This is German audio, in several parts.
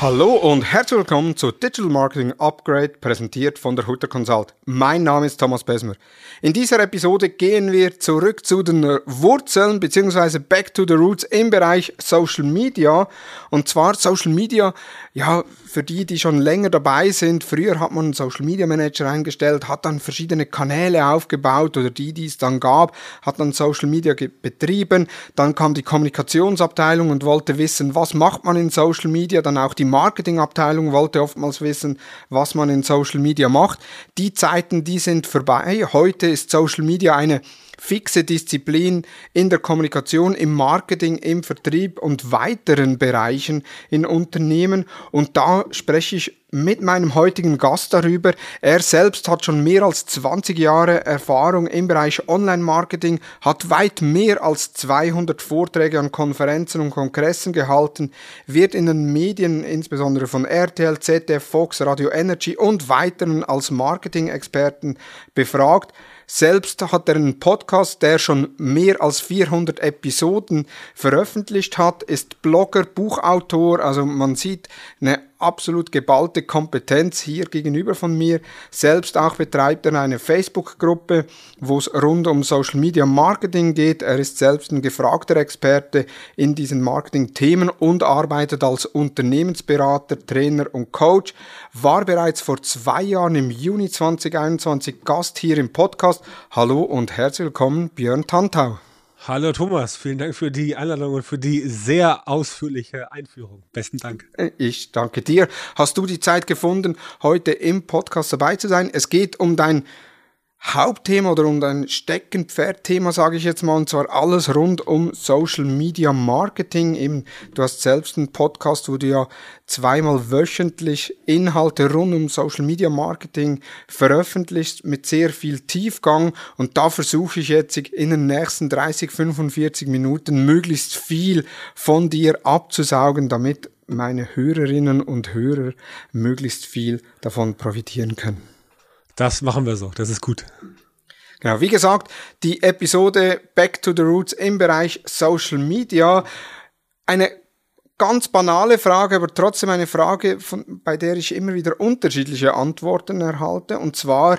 Hallo und herzlich willkommen zu Digital Marketing Upgrade, präsentiert von der Hutter Consult. Mein Name ist Thomas Besmer. In dieser Episode gehen wir zurück zu den Wurzeln bzw. back to the roots im Bereich Social Media. Und zwar Social Media, ja, für die, die schon länger dabei sind. Früher hat man einen Social Media Manager eingestellt, hat dann verschiedene Kanäle aufgebaut oder die, die es dann gab, hat dann Social Media betrieben. Dann kam die Kommunikationsabteilung und wollte wissen, was macht man in Social Media, dann auch die Marketingabteilung wollte oftmals wissen, was man in Social Media macht. Die Zeiten, die sind vorbei. Heute ist Social Media eine fixe Disziplin in der Kommunikation, im Marketing, im Vertrieb und weiteren Bereichen in Unternehmen. Und da spreche ich mit meinem heutigen Gast darüber. Er selbst hat schon mehr als 20 Jahre Erfahrung im Bereich Online-Marketing, hat weit mehr als 200 Vorträge an Konferenzen und Kongressen gehalten, wird in den Medien, insbesondere von RTL, ZDF, Fox, Radio Energy und weiteren als Marketing-Experten befragt. Selbst hat er einen Podcast, der schon mehr als 400 Episoden veröffentlicht hat, ist Blogger, Buchautor, also man sieht eine absolut geballte Kompetenz hier gegenüber von mir. Selbst auch betreibt er eine Facebook-Gruppe, wo es rund um Social Media Marketing geht. Er ist selbst ein gefragter Experte in diesen Marketing-Themen und arbeitet als Unternehmensberater, Trainer und Coach. War bereits vor zwei Jahren im Juni 2021 Gast hier im Podcast. Hallo und herzlich willkommen, Björn Tantau. Hallo Thomas, vielen Dank für die Einladung und für die sehr ausführliche Einführung. Besten Dank. Ich danke dir. Hast du die Zeit gefunden, heute im Podcast dabei zu sein? Es geht um dein Hauptthema oder um dein Steckenpferdthema, sage ich jetzt mal, und zwar alles rund um Social Media Marketing. Eben, du hast selbst einen Podcast, wo du ja zweimal wöchentlich Inhalte rund um Social Media Marketing veröffentlichst mit sehr viel Tiefgang. Und da versuche ich jetzt in den nächsten 30, 45 Minuten möglichst viel von dir abzusaugen, damit meine Hörerinnen und Hörer möglichst viel davon profitieren können. Das machen wir so, das ist gut. Genau, wie gesagt, die Episode Back to the Roots im Bereich Social Media. Eine ganz banale Frage, aber trotzdem eine Frage, von, bei der ich immer wieder unterschiedliche Antworten erhalte. Und zwar,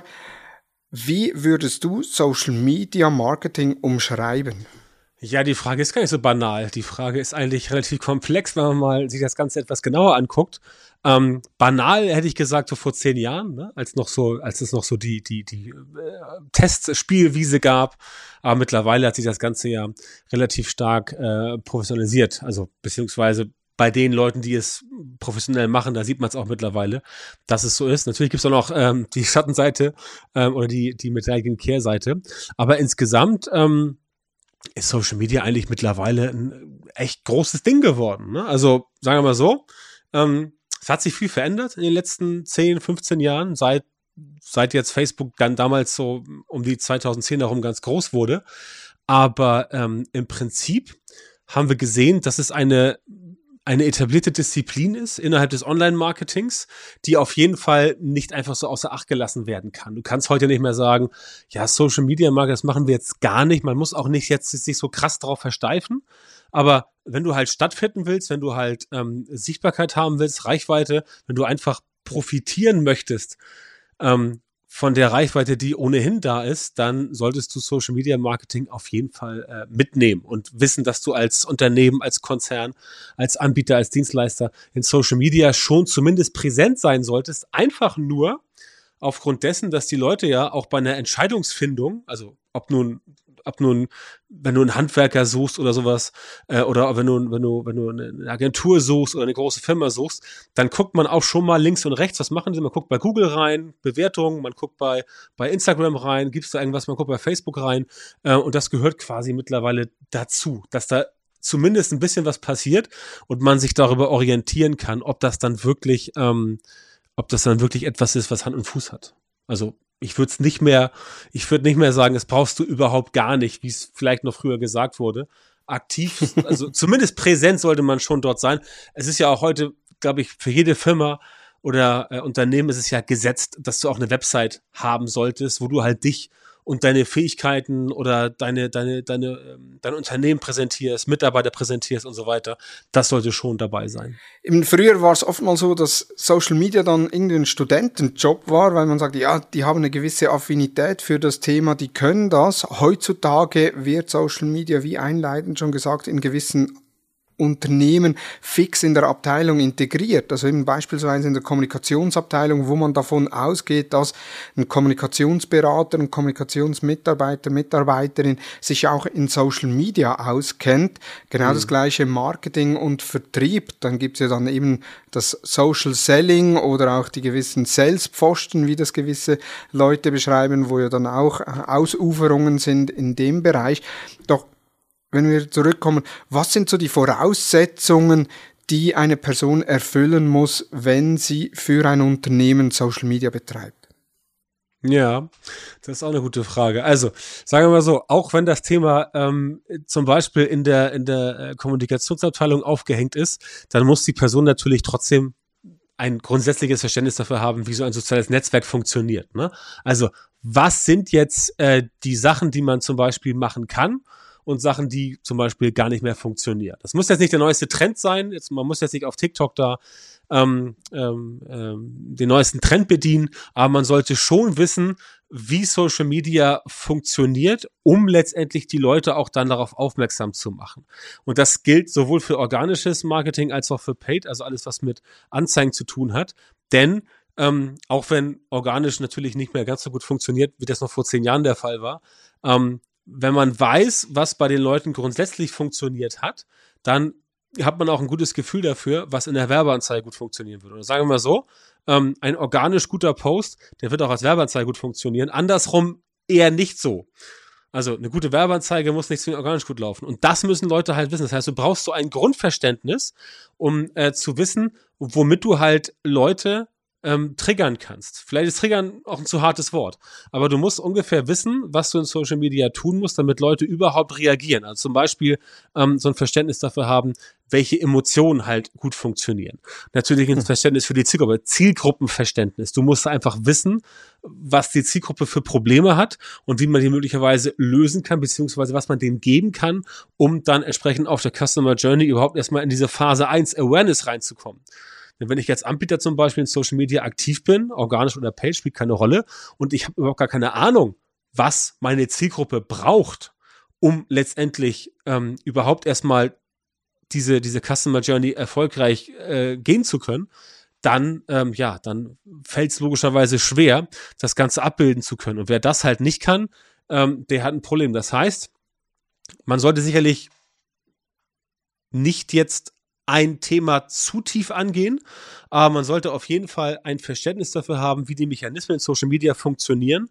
wie würdest du Social Media Marketing umschreiben? Ja, die Frage ist gar nicht so banal. Die Frage ist eigentlich relativ komplex, wenn man mal sich das Ganze etwas genauer anguckt. Ähm, banal hätte ich gesagt, so vor zehn Jahren, ne? als noch so, als es noch so die, die, die äh, Testspielwiese gab. Aber mittlerweile hat sich das Ganze ja relativ stark äh, professionalisiert. Also beziehungsweise bei den Leuten, die es professionell machen, da sieht man es auch mittlerweile, dass es so ist. Natürlich gibt es auch noch ähm, die Schattenseite ähm, oder die, die Medaillenkehrseite. Aber insgesamt ähm, ist Social Media eigentlich mittlerweile ein echt großes Ding geworden. Ne? Also sagen wir mal so, ähm, es hat sich viel verändert in den letzten 10, 15 Jahren, seit, seit jetzt Facebook dann damals so um die 2010 herum ganz groß wurde. Aber ähm, im Prinzip haben wir gesehen, dass es eine eine etablierte Disziplin ist innerhalb des Online-Marketings, die auf jeden Fall nicht einfach so außer Acht gelassen werden kann. Du kannst heute nicht mehr sagen, ja, Social Media Marketing, das machen wir jetzt gar nicht. Man muss auch nicht jetzt sich so krass drauf versteifen. Aber wenn du halt stattfinden willst, wenn du halt ähm, Sichtbarkeit haben willst, Reichweite, wenn du einfach profitieren möchtest ähm, von der Reichweite, die ohnehin da ist, dann solltest du Social Media Marketing auf jeden Fall äh, mitnehmen und wissen, dass du als Unternehmen, als Konzern, als Anbieter, als Dienstleister in Social Media schon zumindest präsent sein solltest. Einfach nur aufgrund dessen, dass die Leute ja auch bei einer Entscheidungsfindung, also ob nun ob nun, wenn du einen Handwerker suchst oder sowas, äh, oder wenn du, wenn du, wenn du eine Agentur suchst oder eine große Firma suchst, dann guckt man auch schon mal links und rechts, was machen sie? Man guckt bei Google rein, Bewertungen, man guckt bei, bei Instagram rein, gibt es da irgendwas, man guckt bei Facebook rein, äh, und das gehört quasi mittlerweile dazu, dass da zumindest ein bisschen was passiert und man sich darüber orientieren kann, ob das dann wirklich, ähm, ob das dann wirklich etwas ist, was Hand und Fuß hat. Also ich würde es nicht mehr, ich würde nicht mehr sagen, das brauchst du überhaupt gar nicht, wie es vielleicht noch früher gesagt wurde. Aktiv, also zumindest präsent sollte man schon dort sein. Es ist ja auch heute, glaube ich, für jede Firma oder äh, Unternehmen ist es ja gesetzt, dass du auch eine Website haben solltest, wo du halt dich und deine Fähigkeiten oder deine, deine, deine, ähm, dein Unternehmen präsentierst, Mitarbeiter präsentierst und so weiter. Das sollte schon dabei sein. Eben früher war es oftmals so, dass Social Media dann irgendwie ein Studentenjob war, weil man sagt, ja, die haben eine gewisse Affinität für das Thema, die können das. Heutzutage wird Social Media, wie einleitend schon gesagt, in gewissen Unternehmen fix in der Abteilung integriert. Also eben beispielsweise in der Kommunikationsabteilung, wo man davon ausgeht, dass ein Kommunikationsberater, ein Kommunikationsmitarbeiter, Mitarbeiterin sich auch in Social Media auskennt. Genau mhm. das gleiche Marketing und Vertrieb. Dann gibt's ja dann eben das Social Selling oder auch die gewissen Sales-Pfosten, wie das gewisse Leute beschreiben, wo ja dann auch Ausuferungen sind in dem Bereich. Doch wenn wir zurückkommen, was sind so die Voraussetzungen, die eine Person erfüllen muss, wenn sie für ein Unternehmen Social Media betreibt? Ja, das ist auch eine gute Frage. Also, sagen wir mal so, auch wenn das Thema ähm, zum Beispiel in der, in der äh, Kommunikationsabteilung aufgehängt ist, dann muss die Person natürlich trotzdem ein grundsätzliches Verständnis dafür haben, wie so ein soziales Netzwerk funktioniert. Ne? Also, was sind jetzt äh, die Sachen, die man zum Beispiel machen kann? und Sachen, die zum Beispiel gar nicht mehr funktionieren. Das muss jetzt nicht der neueste Trend sein. Jetzt, man muss jetzt nicht auf TikTok da ähm, ähm, ähm, den neuesten Trend bedienen, aber man sollte schon wissen, wie Social Media funktioniert, um letztendlich die Leute auch dann darauf aufmerksam zu machen. Und das gilt sowohl für organisches Marketing als auch für Paid, also alles, was mit Anzeigen zu tun hat. Denn ähm, auch wenn organisch natürlich nicht mehr ganz so gut funktioniert, wie das noch vor zehn Jahren der Fall war, ähm, wenn man weiß, was bei den Leuten grundsätzlich funktioniert hat, dann hat man auch ein gutes Gefühl dafür, was in der Werbeanzeige gut funktionieren würde. Und sagen wir mal so, ähm, ein organisch guter Post, der wird auch als Werbeanzeige gut funktionieren. Andersrum eher nicht so. Also eine gute Werbeanzeige muss nicht zwingend organisch gut laufen. Und das müssen Leute halt wissen. Das heißt, du brauchst so ein Grundverständnis, um äh, zu wissen, womit du halt Leute ähm, triggern kannst. Vielleicht ist triggern auch ein zu hartes Wort, aber du musst ungefähr wissen, was du in Social Media tun musst, damit Leute überhaupt reagieren. Also zum Beispiel ähm, so ein Verständnis dafür haben, welche Emotionen halt gut funktionieren. Natürlich ein hm. Verständnis für die Zielgruppe, Zielgruppenverständnis. Du musst einfach wissen, was die Zielgruppe für Probleme hat und wie man die möglicherweise lösen kann, beziehungsweise was man denen geben kann, um dann entsprechend auf der Customer Journey überhaupt erstmal in diese Phase 1 Awareness reinzukommen. Denn wenn ich jetzt Anbieter zum Beispiel in Social Media aktiv bin, organisch oder Page, spielt keine Rolle und ich habe überhaupt gar keine Ahnung, was meine Zielgruppe braucht, um letztendlich ähm, überhaupt erstmal diese, diese Customer Journey erfolgreich äh, gehen zu können, dann, ähm, ja, dann fällt es logischerweise schwer, das Ganze abbilden zu können. Und wer das halt nicht kann, ähm, der hat ein Problem. Das heißt, man sollte sicherlich nicht jetzt ein Thema zu tief angehen, aber man sollte auf jeden Fall ein Verständnis dafür haben, wie die Mechanismen in Social Media funktionieren,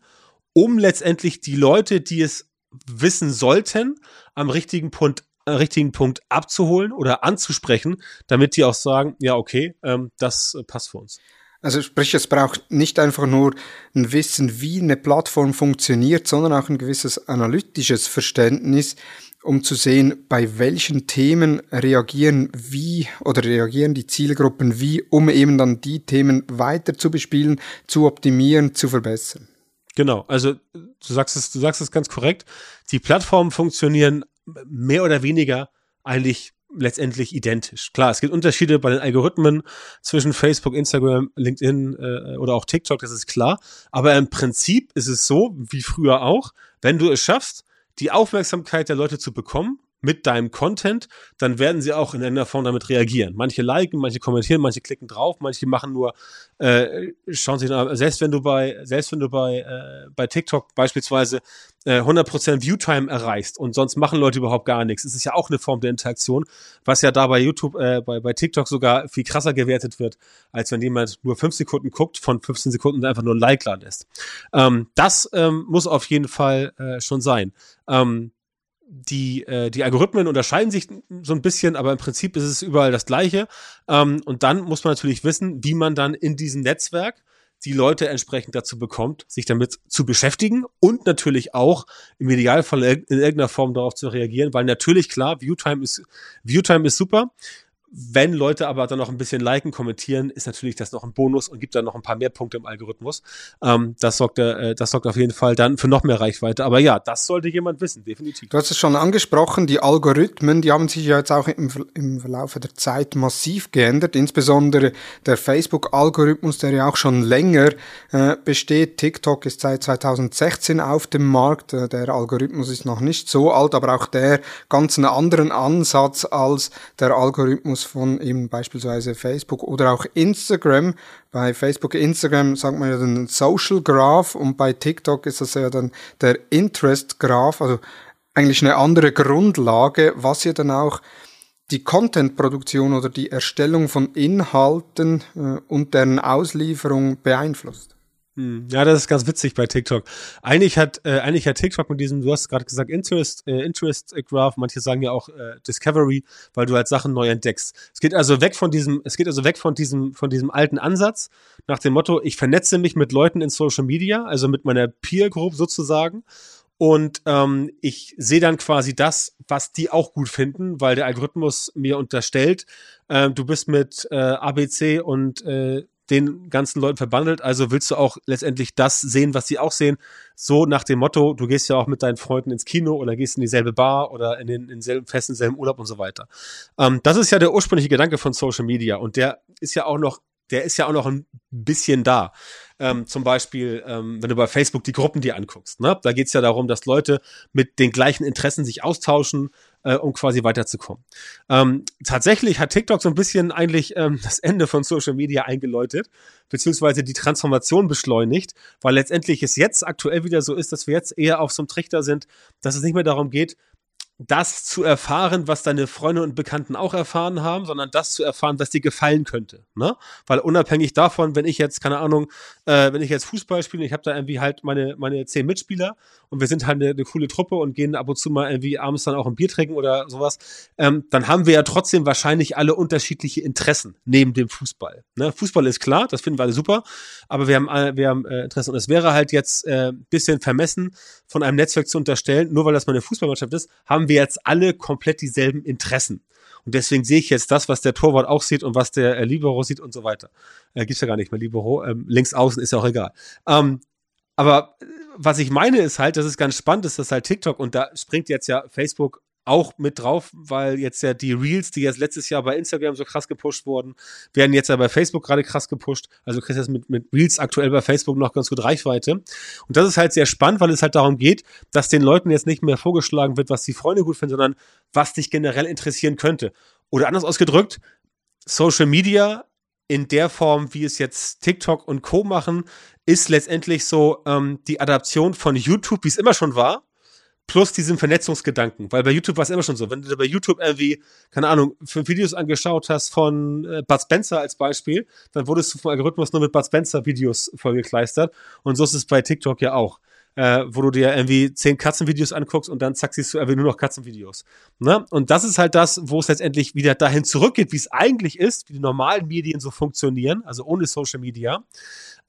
um letztendlich die Leute, die es wissen sollten, am richtigen Punkt, äh, richtigen Punkt abzuholen oder anzusprechen, damit die auch sagen, ja, okay, ähm, das äh, passt für uns. Also sprich, es braucht nicht einfach nur ein Wissen, wie eine Plattform funktioniert, sondern auch ein gewisses analytisches Verständnis, um zu sehen, bei welchen Themen reagieren wie oder reagieren die Zielgruppen wie, um eben dann die Themen weiter zu bespielen, zu optimieren, zu verbessern. Genau, also du sagst es, du sagst es ganz korrekt. Die Plattformen funktionieren mehr oder weniger eigentlich letztendlich identisch. Klar, es gibt Unterschiede bei den Algorithmen zwischen Facebook, Instagram, LinkedIn äh, oder auch TikTok, das ist klar. Aber im Prinzip ist es so, wie früher auch, wenn du es schaffst, die Aufmerksamkeit der Leute zu bekommen mit deinem Content, dann werden sie auch in irgendeiner Form damit reagieren. Manche liken, manche kommentieren, manche klicken drauf, manche machen nur, äh, schauen sich an, selbst wenn du bei, selbst wenn du bei, äh, bei TikTok beispielsweise äh, 100% Viewtime erreichst und sonst machen Leute überhaupt gar nichts, ist es ja auch eine Form der Interaktion, was ja da bei YouTube, äh, bei, bei TikTok sogar viel krasser gewertet wird, als wenn jemand nur 5 Sekunden guckt, von 15 Sekunden einfach nur ein Like lässt. Ähm, das ähm, muss auf jeden Fall äh, schon sein. Ähm, die, äh, die Algorithmen unterscheiden sich so ein bisschen, aber im Prinzip ist es überall das Gleiche. Ähm, und dann muss man natürlich wissen, wie man dann in diesem Netzwerk die Leute entsprechend dazu bekommt, sich damit zu beschäftigen und natürlich auch im Idealfall in irgendeiner Form darauf zu reagieren, weil natürlich klar, Viewtime ist, Viewtime ist super. Wenn Leute aber dann noch ein bisschen liken, kommentieren, ist natürlich das noch ein Bonus und gibt dann noch ein paar mehr Punkte im Algorithmus. Ähm, das, sorgt, äh, das sorgt auf jeden Fall dann für noch mehr Reichweite. Aber ja, das sollte jemand wissen, definitiv. Du hast es schon angesprochen, die Algorithmen, die haben sich ja jetzt auch im, im Verlauf der Zeit massiv geändert. Insbesondere der Facebook-Algorithmus, der ja auch schon länger äh, besteht. TikTok ist seit 2016 auf dem Markt. Äh, der Algorithmus ist noch nicht so alt, aber auch der ganz einen anderen Ansatz als der Algorithmus Algorithmus von eben beispielsweise Facebook oder auch Instagram. Bei Facebook, Instagram sagt man ja den Social Graph und bei TikTok ist das ja dann der Interest Graph, also eigentlich eine andere Grundlage, was ja dann auch die Content-Produktion oder die Erstellung von Inhalten äh, und deren Auslieferung beeinflusst. Hm. Ja, das ist ganz witzig bei TikTok. Eigentlich hat, äh, eigentlich hat TikTok mit diesem, du hast gerade gesagt, Interest, äh, Interest Graph, manche sagen ja auch äh, Discovery, weil du halt Sachen neu entdeckst. Es geht also weg von diesem, es geht also weg von diesem, von diesem alten Ansatz, nach dem Motto, ich vernetze mich mit Leuten in Social Media, also mit meiner Peer Group sozusagen. Und ähm, ich sehe dann quasi das, was die auch gut finden, weil der Algorithmus mir unterstellt, äh, du bist mit äh, ABC und äh, den ganzen Leuten verbandelt, also willst du auch letztendlich das sehen, was sie auch sehen. So nach dem Motto, du gehst ja auch mit deinen Freunden ins Kino oder gehst in dieselbe Bar oder in den in selben festen selben Urlaub und so weiter. Ähm, das ist ja der ursprüngliche Gedanke von Social Media und der ist ja auch noch, der ist ja auch noch ein bisschen da. Ähm, zum Beispiel, ähm, wenn du bei Facebook die Gruppen dir anguckst, ne? da geht's ja darum, dass Leute mit den gleichen Interessen sich austauschen, äh, um quasi weiterzukommen. Ähm, tatsächlich hat TikTok so ein bisschen eigentlich ähm, das Ende von Social Media eingeläutet, beziehungsweise die Transformation beschleunigt, weil letztendlich es jetzt aktuell wieder so ist, dass wir jetzt eher auf so einem Trichter sind, dass es nicht mehr darum geht, das zu erfahren, was deine Freunde und Bekannten auch erfahren haben, sondern das zu erfahren, was dir gefallen könnte. Ne? Weil unabhängig davon, wenn ich jetzt, keine Ahnung, äh, wenn ich jetzt Fußball spiele, ich habe da irgendwie halt meine, meine zehn Mitspieler und wir sind halt eine, eine, coole Truppe und gehen ab und zu mal irgendwie abends dann auch ein Bier trinken oder sowas, ähm, dann haben wir ja trotzdem wahrscheinlich alle unterschiedliche Interessen neben dem Fußball. Ne? Fußball ist klar, das finden wir alle super, aber wir haben, äh, wir haben äh, Interesse und es wäre halt jetzt äh, bisschen vermessen, von einem Netzwerk zu unterstellen, nur weil das mal eine Fußballmannschaft ist, haben wir jetzt alle komplett dieselben Interessen. Und deswegen sehe ich jetzt das, was der Torwart auch sieht und was der äh, Libero sieht und so weiter. Äh, gibt's ja gar nicht mehr Libero. Ähm, links außen ist ja auch egal. Ähm, aber äh, was ich meine ist halt, dass es ganz spannend ist, dass halt TikTok und da springt jetzt ja Facebook auch mit drauf, weil jetzt ja die Reels, die jetzt letztes Jahr bei Instagram so krass gepusht wurden, werden jetzt ja bei Facebook gerade krass gepusht. Also kriegst du jetzt mit, mit Reels aktuell bei Facebook noch ganz gut Reichweite. Und das ist halt sehr spannend, weil es halt darum geht, dass den Leuten jetzt nicht mehr vorgeschlagen wird, was die Freunde gut finden, sondern was dich generell interessieren könnte. Oder anders ausgedrückt, Social Media in der Form, wie es jetzt TikTok und Co. machen, ist letztendlich so ähm, die Adaption von YouTube, wie es immer schon war, plus diesen Vernetzungsgedanken, weil bei YouTube war es immer schon so, wenn du bei YouTube irgendwie, keine Ahnung, fünf Videos angeschaut hast von äh, Bud Spencer als Beispiel, dann wurdest du vom Algorithmus nur mit Bud Spencer Videos vollgekleistert und so ist es bei TikTok ja auch. Äh, wo du dir irgendwie zehn Katzenvideos anguckst und dann zack, siehst du irgendwie nur noch Katzenvideos. Ne? Und das ist halt das, wo es letztendlich wieder dahin zurückgeht, wie es eigentlich ist, wie die normalen Medien so funktionieren, also ohne Social Media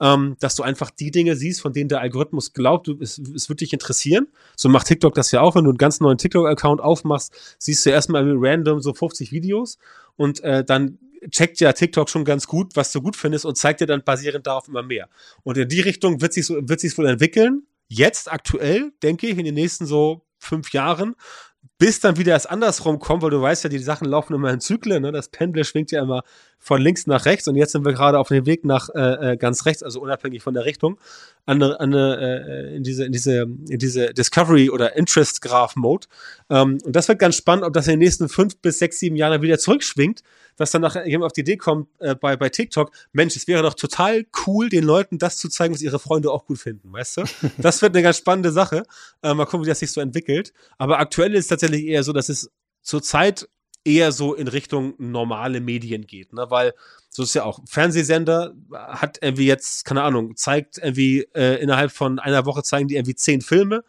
ähm, dass du einfach die Dinge siehst, von denen der Algorithmus glaubt, du, es, es wird dich interessieren. So macht TikTok das ja auch, wenn du einen ganz neuen TikTok-Account aufmachst, siehst du erstmal random so 50 Videos und äh, dann checkt ja TikTok schon ganz gut, was du gut findest und zeigt dir dann basierend darauf immer mehr. Und in die Richtung wird sich so, wird sich wohl entwickeln. Jetzt aktuell, denke ich, in den nächsten so fünf Jahren, bis dann wieder erst andersrum kommt, weil du weißt ja, die Sachen laufen immer in Zyklen, ne? das Pendel schwingt ja immer von links nach rechts und jetzt sind wir gerade auf dem Weg nach äh, äh ganz rechts, also unabhängig von der Richtung, an, an, äh, in diese in diese in diese Discovery oder Interest Graph Mode. Ähm, und das wird ganz spannend, ob das in den nächsten fünf bis sechs sieben Jahren wieder zurückschwingt, dass dann nachher jemand auf die Idee kommt äh, bei bei TikTok, Mensch, es wäre doch total cool, den Leuten das zu zeigen, was ihre Freunde auch gut finden, weißt du? Das wird eine ganz spannende Sache. Äh, mal gucken, wie das sich so entwickelt. Aber aktuell ist es tatsächlich eher so, dass es zurzeit eher so in Richtung normale Medien geht, ne? Weil so ist ja auch Fernsehsender hat irgendwie jetzt keine Ahnung zeigt irgendwie äh, innerhalb von einer Woche zeigen die irgendwie zehn Filme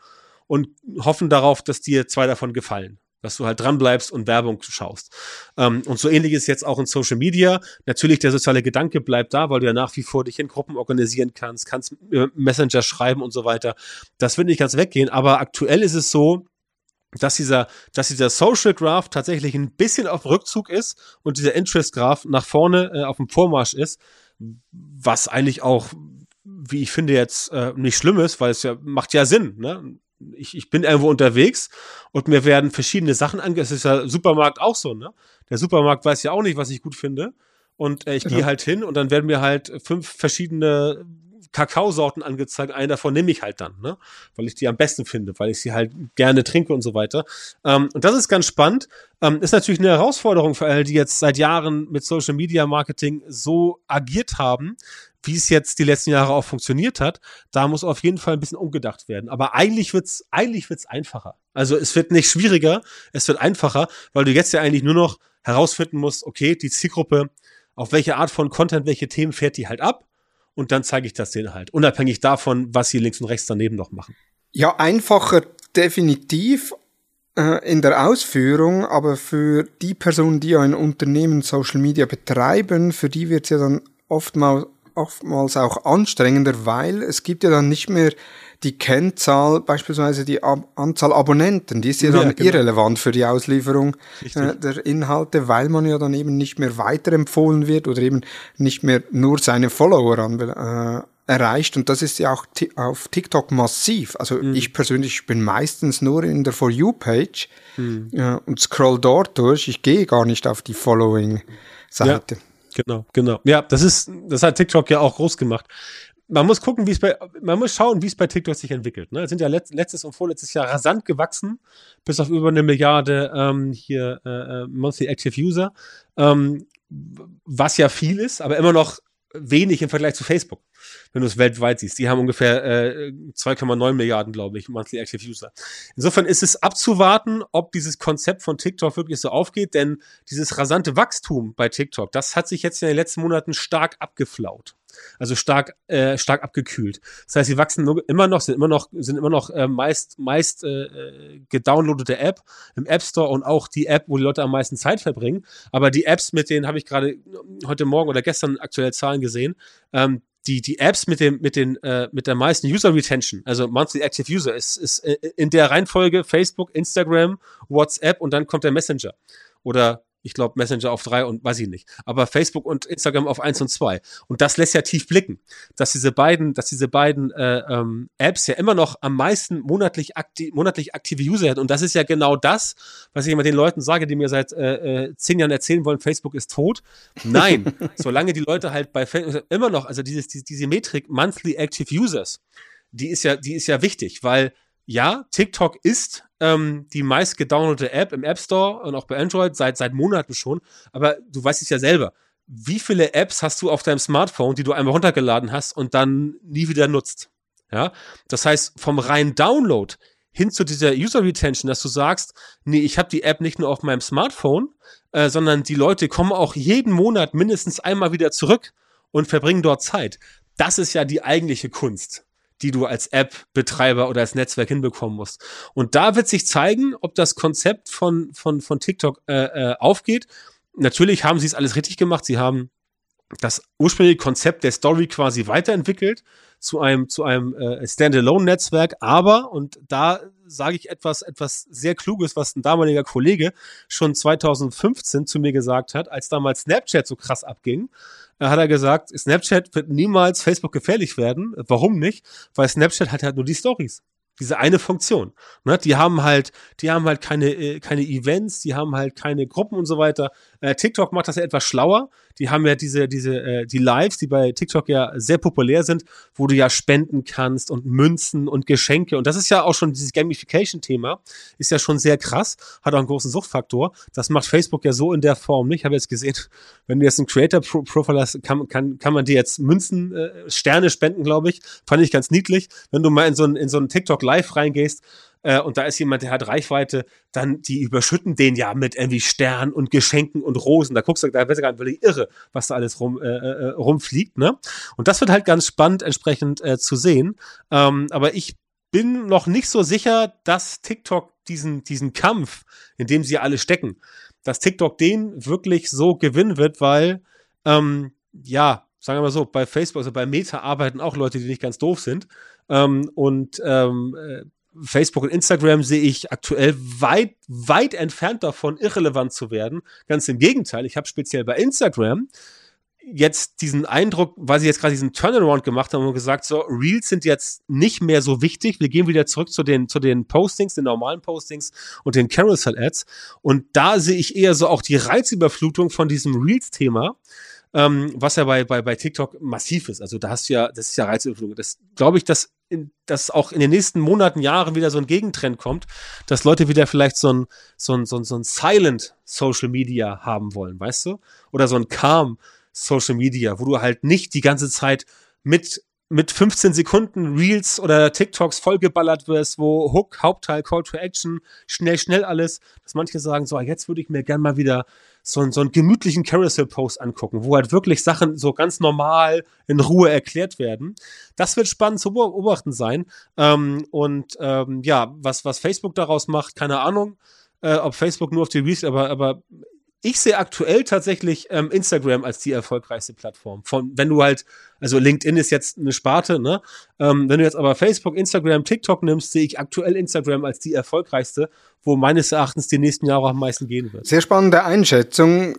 und hoffen darauf, dass dir zwei davon gefallen, dass du halt dran bleibst und Werbung schaust. Ähm, und so ähnlich ist jetzt auch in Social Media. Natürlich der soziale Gedanke bleibt da, weil du ja nach wie vor dich in Gruppen organisieren kannst, kannst Messenger schreiben und so weiter. Das wird nicht ganz weggehen, aber aktuell ist es so, dass dieser, dass dieser Social Graph tatsächlich ein bisschen auf Rückzug ist und dieser Interest Graph nach vorne äh, auf dem Vormarsch ist, was eigentlich auch, wie ich finde, jetzt äh, nicht schlimm ist, weil es ja macht ja Sinn. Ne? Ich, ich bin irgendwo unterwegs und mir werden verschiedene Sachen ange. Es ist ja Supermarkt auch so, ne? Der Supermarkt weiß ja auch nicht, was ich gut finde. Und äh, ich genau. gehe halt hin und dann werden mir halt fünf verschiedene Kakaosorten angezeigt. Einen davon nehme ich halt dann, ne? weil ich die am besten finde, weil ich sie halt gerne trinke und so weiter. Ähm, und das ist ganz spannend. Ähm, ist natürlich eine Herausforderung für alle, die jetzt seit Jahren mit Social Media Marketing so agiert haben, wie es jetzt die letzten Jahre auch funktioniert hat. Da muss auf jeden Fall ein bisschen umgedacht werden. Aber eigentlich wird's eigentlich wird's einfacher. Also es wird nicht schwieriger, es wird einfacher, weil du jetzt ja eigentlich nur noch herausfinden musst, okay, die Zielgruppe, auf welche Art von Content, welche Themen fährt die halt ab und dann zeige ich das denen halt, unabhängig davon, was sie links und rechts daneben noch machen. Ja, einfacher definitiv äh, in der Ausführung, aber für die Personen, die ein Unternehmen Social Media betreiben, für die wird es ja dann oftmals, oftmals auch anstrengender, weil es gibt ja dann nicht mehr die Kennzahl, beispielsweise die Ab Anzahl Abonnenten, die ist ja, ja dann genau. irrelevant für die Auslieferung äh, der Inhalte, weil man ja dann eben nicht mehr weiterempfohlen wird oder eben nicht mehr nur seine Follower an, äh, erreicht. Und das ist ja auch auf TikTok massiv. Also mhm. ich persönlich bin meistens nur in der For You-Page mhm. äh, und scroll dort durch. Ich gehe gar nicht auf die Following-Seite. Ja. Genau, genau. Ja, das ist, das hat TikTok ja auch groß gemacht man muss gucken, wie es bei, man muss schauen, wie es bei TikTok sich entwickelt. Ne? Es sind ja letzt, letztes und vorletztes Jahr rasant gewachsen, bis auf über eine Milliarde ähm, hier äh, äh, Monthly Active User, ähm, was ja viel ist, aber immer noch wenig im Vergleich zu Facebook, wenn du es weltweit siehst. Die haben ungefähr äh, 2,9 Milliarden, glaube ich, Monthly Active User. Insofern ist es abzuwarten, ob dieses Konzept von TikTok wirklich so aufgeht, denn dieses rasante Wachstum bei TikTok, das hat sich jetzt in den letzten Monaten stark abgeflaut also stark, äh, stark abgekühlt. Das heißt, sie wachsen immer noch, sind immer noch, sind immer noch äh, meist, meist äh, gedownloadete App im App Store und auch die App, wo die Leute am meisten Zeit verbringen. Aber die Apps, mit denen habe ich gerade heute Morgen oder gestern aktuelle Zahlen gesehen, ähm, die, die Apps mit dem, mit den, äh, mit der meisten User Retention, also Monthly Active User, ist, ist äh, in der Reihenfolge Facebook, Instagram, WhatsApp und dann kommt der Messenger. Oder ich glaube, Messenger auf drei und weiß ich nicht. Aber Facebook und Instagram auf eins und zwei. Und das lässt ja tief blicken, dass diese beiden, dass diese beiden äh, ähm, Apps ja immer noch am meisten monatlich, akti monatlich aktive User hätten. Und das ist ja genau das, was ich immer den Leuten sage, die mir seit äh, äh, zehn Jahren erzählen wollen, Facebook ist tot. Nein, solange die Leute halt bei Facebook immer noch, also dieses, diese, diese Metrik Monthly Active Users, die ist ja, die ist ja wichtig, weil ja, TikTok ist ähm, die meist gedownloadete App im App Store und auch bei Android seit, seit Monaten schon. Aber du weißt es ja selber. Wie viele Apps hast du auf deinem Smartphone, die du einmal runtergeladen hast und dann nie wieder nutzt? Ja, das heißt, vom reinen Download hin zu dieser User Retention, dass du sagst, nee, ich habe die App nicht nur auf meinem Smartphone, äh, sondern die Leute kommen auch jeden Monat mindestens einmal wieder zurück und verbringen dort Zeit. Das ist ja die eigentliche Kunst die du als App-Betreiber oder als Netzwerk hinbekommen musst. Und da wird sich zeigen, ob das Konzept von, von, von TikTok äh, äh, aufgeht. Natürlich haben sie es alles richtig gemacht. Sie haben das ursprüngliche Konzept der Story quasi weiterentwickelt zu einem, zu einem äh, Standalone-Netzwerk, aber, und da sage ich etwas, etwas sehr Kluges, was ein damaliger Kollege schon 2015 zu mir gesagt hat, als damals Snapchat so krass abging, äh, hat er gesagt, Snapchat wird niemals Facebook gefährlich werden. Warum nicht? Weil Snapchat hat halt nur die Stories diese eine Funktion. Ne? Die haben halt, die haben halt keine, äh, keine Events, die haben halt keine Gruppen und so weiter. Äh, TikTok macht das ja etwas schlauer. Die haben ja diese, diese, äh, die Lives, die bei TikTok ja sehr populär sind, wo du ja spenden kannst und Münzen und Geschenke. Und das ist ja auch schon dieses Gamification-Thema, ist ja schon sehr krass, hat auch einen großen Suchtfaktor. Das macht Facebook ja so in der Form nicht. Ich habe jetzt gesehen, wenn du jetzt einen Creator-Profile hast, kann, kann, kann man dir jetzt Münzen, äh, Sterne spenden, glaube ich. Fand ich ganz niedlich. Wenn du mal in so einen, in so einen TikTok live reingehst äh, und da ist jemand, der hat Reichweite, dann die überschütten den ja mit irgendwie Sternen und Geschenken und Rosen. Da guckst du, da wird du gar nicht irre, was da alles rum, äh, äh, rumfliegt. Ne? Und das wird halt ganz spannend entsprechend äh, zu sehen. Ähm, aber ich bin noch nicht so sicher, dass TikTok diesen, diesen Kampf, in dem sie alle stecken, dass TikTok den wirklich so gewinnen wird, weil, ähm, ja, sagen wir mal so, bei Facebook, also bei Meta arbeiten auch Leute, die nicht ganz doof sind. Ähm, und ähm, äh, Facebook und Instagram sehe ich aktuell weit, weit entfernt davon, irrelevant zu werden. Ganz im Gegenteil, ich habe speziell bei Instagram jetzt diesen Eindruck, weil sie jetzt gerade diesen Turnaround gemacht haben und gesagt, so, Reels sind jetzt nicht mehr so wichtig. Wir gehen wieder zurück zu den, zu den Postings, den normalen Postings und den Carousel-Ads. Und da sehe ich eher so auch die Reizüberflutung von diesem Reels-Thema ähm, was ja bei, bei, bei TikTok massiv ist. Also da hast du ja, das ist ja Reizüberflutung. Das glaube ich, dass, in, dass auch in den nächsten Monaten, Jahren wieder so ein Gegentrend kommt, dass Leute wieder vielleicht so ein, so ein, so ein, so ein Silent Social Media haben wollen, weißt du? Oder so ein Calm Social Media, wo du halt nicht die ganze Zeit mit mit 15 Sekunden Reels oder TikToks vollgeballert wirst, wo Hook, Hauptteil, Call to Action, schnell, schnell alles, dass manche sagen, so, jetzt würde ich mir gern mal wieder so, so einen gemütlichen Carousel-Post angucken, wo halt wirklich Sachen so ganz normal in Ruhe erklärt werden. Das wird spannend zu beobachten sein. Ähm, und ähm, ja, was, was Facebook daraus macht, keine Ahnung. Äh, ob Facebook nur auf die Reels, aber, aber ich sehe aktuell tatsächlich ähm, Instagram als die erfolgreichste Plattform. Von, wenn du halt, also LinkedIn ist jetzt eine Sparte, ne? Ähm, wenn du jetzt aber Facebook, Instagram, TikTok nimmst, sehe ich aktuell Instagram als die erfolgreichste, wo meines Erachtens die nächsten Jahre am meisten gehen wird. Sehr spannende Einschätzung